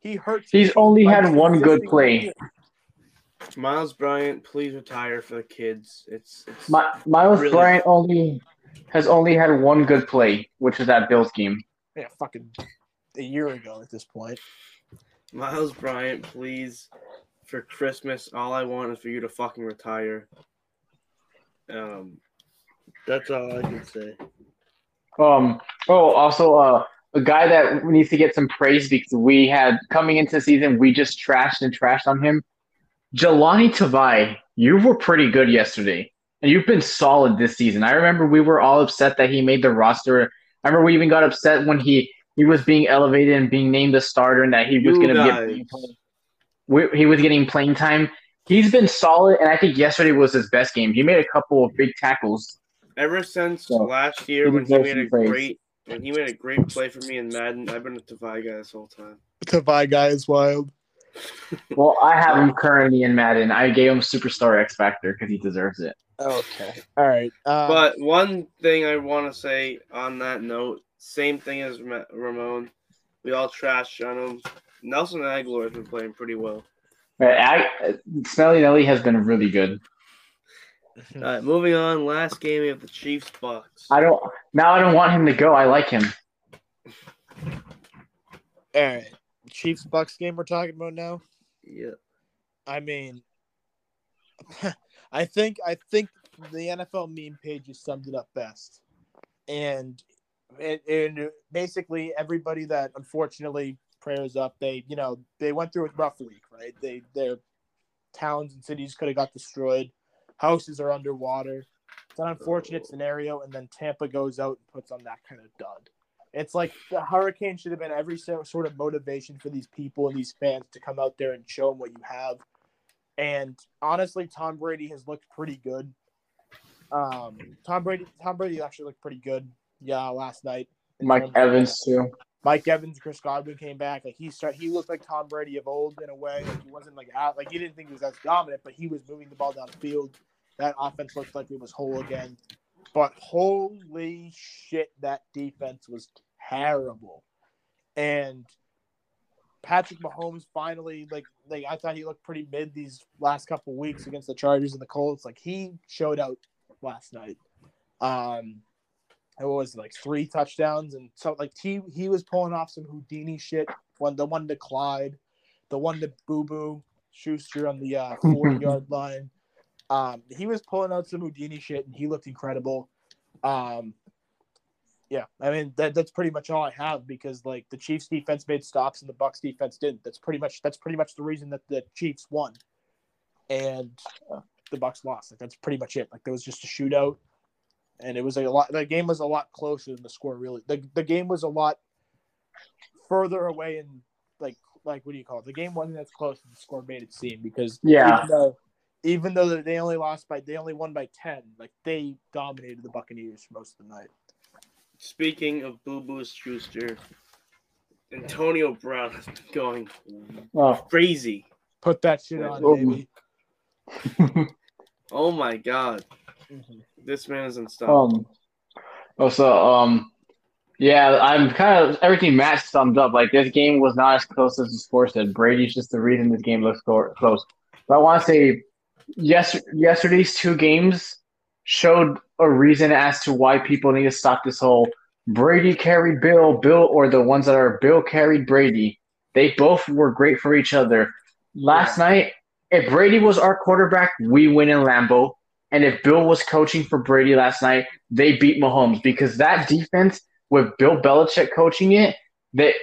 He hurts. He's only had one good existing on the play. field. Myles Bryant, please retire for the kids. It's, it's My, Myles Really? Bryant only has only had one good play, which is that Bills game. Yeah, fucking a year ago at this point. Myles Bryant, please. For Christmas, all I want is for you to fucking retire. Um, that's all I can say. Um. Oh, also, uh, a guy that needs to get some praise because we had coming into the season, we just trashed and trashed on him. Jahlani Tavai, you were pretty good yesterday, and you've been solid this season. I remember we were all upset that he made the roster. I remember we even got upset when he he was being elevated and being named a starter, and that he was going to guys. get he was getting playing time. He's been solid, and I think yesterday was his best game. He made a couple of big tackles. Ever since So, last year he when he made a some praise. great when he made a great play for me in Madden, I've been a Tavai guy this whole time. Tavai guy is wild. Well, I have him currently in Madden. I gave him Superstar X Factor because he deserves it. Okay. All right. Um, But one thing I want to say on that note, same thing as Ramon. We all trashed on him. Nelson Agholor has been playing pretty well. Right, I, Smelly Nelly has been really good. All right, moving on. Last game we have the Chiefs Bucks. I don't now. I don't want him to go. I like him. all right. Chiefs Bucks game we're talking about now. Yeah. I mean, I think I think the NFL meme page has summed it up best, and it, and basically everybody that unfortunately prayers up, they you know they went through a rough week, right? They their towns and cities could have got destroyed, houses are underwater. It's an unfortunate scenario, and then Tampa goes out and puts on that kind of dud. It's like the hurricane should have been every sort of motivation for these people and these fans to come out there and show them what you have. And honestly, Tom Brady has looked pretty good. Um, Tom Brady, Tom Brady actually looked pretty good. Yeah, last night. Mike Evans too. Mike Evans, Chris Godwin came back. Like he start, he looked like Tom Brady of old in a way. Like he wasn't like out, like he didn't think he was as dominant, but he was moving the ball down the field. That offense looked like it was whole again. But holy shit, that defense was terrible. And Patrick Mahomes finally, like, like I thought he looked pretty mid these last couple weeks against the Chargers and the Colts. Like he showed out last night. Um, it was like three touchdowns and so like he he was pulling off some Houdini shit. One the one to Clyde, the one to Boo Boo Schuster on the uh, forty yard line. Um, he was pulling out some Houdini shit and he looked incredible. Um, yeah, I mean that that's pretty much all I have because like the Chiefs defense made stops and the Bucks defense didn't. That's pretty much that's pretty much the reason that the Chiefs won, and uh, the Bucks lost. Like that's pretty much it. Like there was just a shootout, and it was a lot. The game was a lot closer than the score really. The the game was a lot further away and like like what do you call it? The game wasn't as close as the score made it seem because Yeah. even though even though they only lost by they only won by ten, like they dominated the Buccaneers for most of the night. Speaking of Boo Boo Schuster, Antonio Brown has been going Oh, crazy. Put that shit on, Oh. baby. Oh my god. Mhm. This man is unstoppable. um. Also, um, yeah, I'm kind of everything Matt summed up. Like this game was not as close as the score said. Brady's just the reason this game looks go- close. But I want to say, yes, yesterday's two games showed a reason as to why people need to stop this whole Brady carried Bill, Bill, or the ones that are Bill carried Brady. They both were great for each other. Last night, if Brady was our quarterback, we win in Lambeau. And if Bill was coaching for Brady last night, they beat Mahomes because that defense with Bill Belichick coaching it, that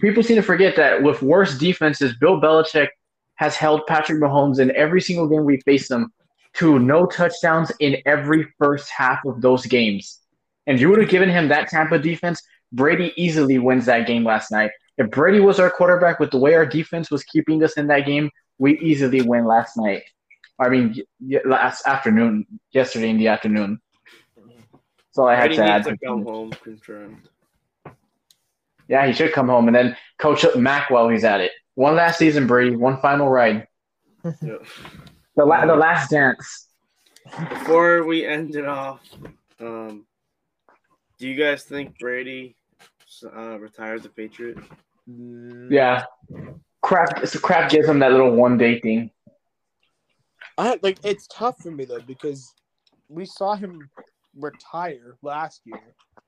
people seem to forget that with worse defenses, Bill Belichick has held Patrick Mahomes in every single game we faced them to no touchdowns in every first half of those games. And if you would have given him that Tampa defense, Brady easily wins that game last night. If Brady was our quarterback with the way our defense was keeping us in that game, we easily win last night. I mean, last afternoon, yesterday in the afternoon. That's all I had Brady to add. to come home confirmed. Yeah, he should come home and then coach up Mac while he's at it. One last season, Brady. One final ride. Yeah. The, la- the last dance. Before we end it off, um, do you guys think Brady uh, retired the Patriot? Yeah. Kraft, so Kraft gives him that little one day thing. I like it's tough for me though because we saw him retire last year, But-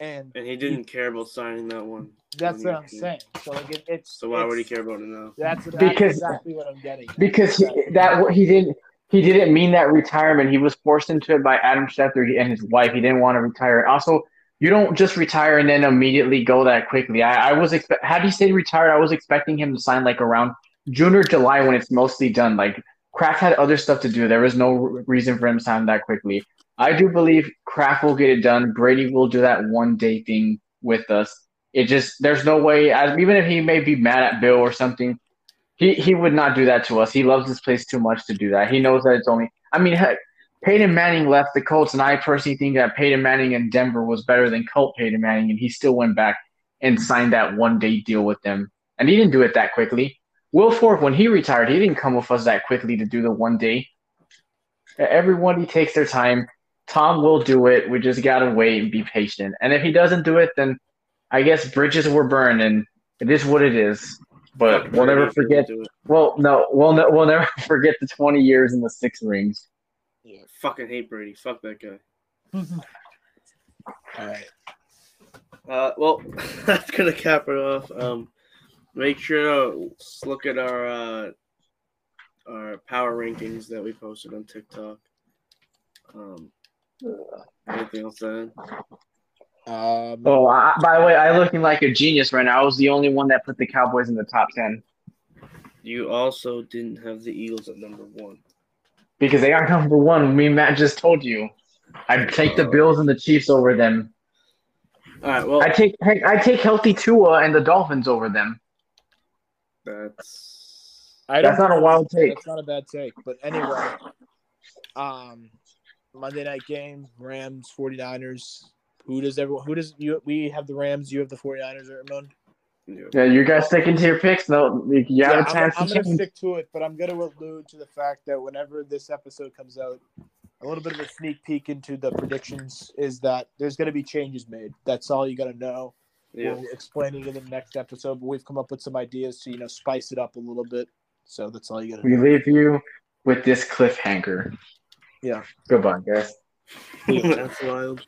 and And he didn't care about signing that one. that's what I'm 2018. saying. So like it, it's So why would he care about it now? That's, that's Because- exactly what I'm getting. at. Because he, that he didn't he didn't mean that retirement. He was forced into it by Adam Schefter and his wife. He didn't want to retire. Also, you don't just retire and then immediately go that quickly. I, I was expect had he stayed retired, I was expecting him to sign like around June or July when it's mostly done. Like Kraft had other stuff to do. There was no r- reason for him to sign that quickly. I do believe Kraft will get it done. Brady will do that one day thing with us. It just there's no way. Even if he may be mad at Bill or something, he he would not do that to us. He loves this place too much to do that. He knows that it's only. I mean, heck, Peyton Manning left the Colts, and I personally think that Peyton Manning in Denver was better than Colt Peyton Manning, and he still went back and signed that one day deal with them. And he didn't do it that quickly. Wilfork, when he retired, he didn't come with us that quickly to do the one day. Everybody takes their time. Tom will do it. We just gotta wait and be patient. And if he doesn't do it, then I guess bridges were burned, and it is what it is. But Fuck we'll never forget. it. Well, no, we'll ne- we'll never forget the twenty years and the six rings. Yeah, Fucking hate Brady. Fuck that guy. All right. Uh, well, that's gonna cap it off. Um, make sure to look at our uh, our power rankings that we posted on TikTok. Um, anything else to add? Um, Oh, I, by the way, I looking like a genius right now. I was the only one that put the Cowboys in the top ten You also didn't have the Eagles at number one. because they are number one. Me, and Matt just told you. I'd take the Bills and the Chiefs over them. All right. Well, I take I take healthy Tua and the Dolphins over them. that's I don't That's not a wild take. That's not a bad take. But anyway, um, Monday night game, Rams, 49ers. Who does everyone? Who does you? We have the Rams. You have the 49ers, Ramon. Yeah, you guys sticking to your picks? No, you you have a I'm, chance I'm to gonna stick to it, but I'm gonna allude to the fact that whenever this episode comes out, a little bit of a sneak peek into the predictions is that there's gonna be changes made. That's all you gotta know. yeah. We'll explain it in the next episode, but we've come up with some ideas to you know spice it up a little bit. So that's all you gotta We know. leave you with this cliffhanger. Yeah. Goodbye, guys. that's wild.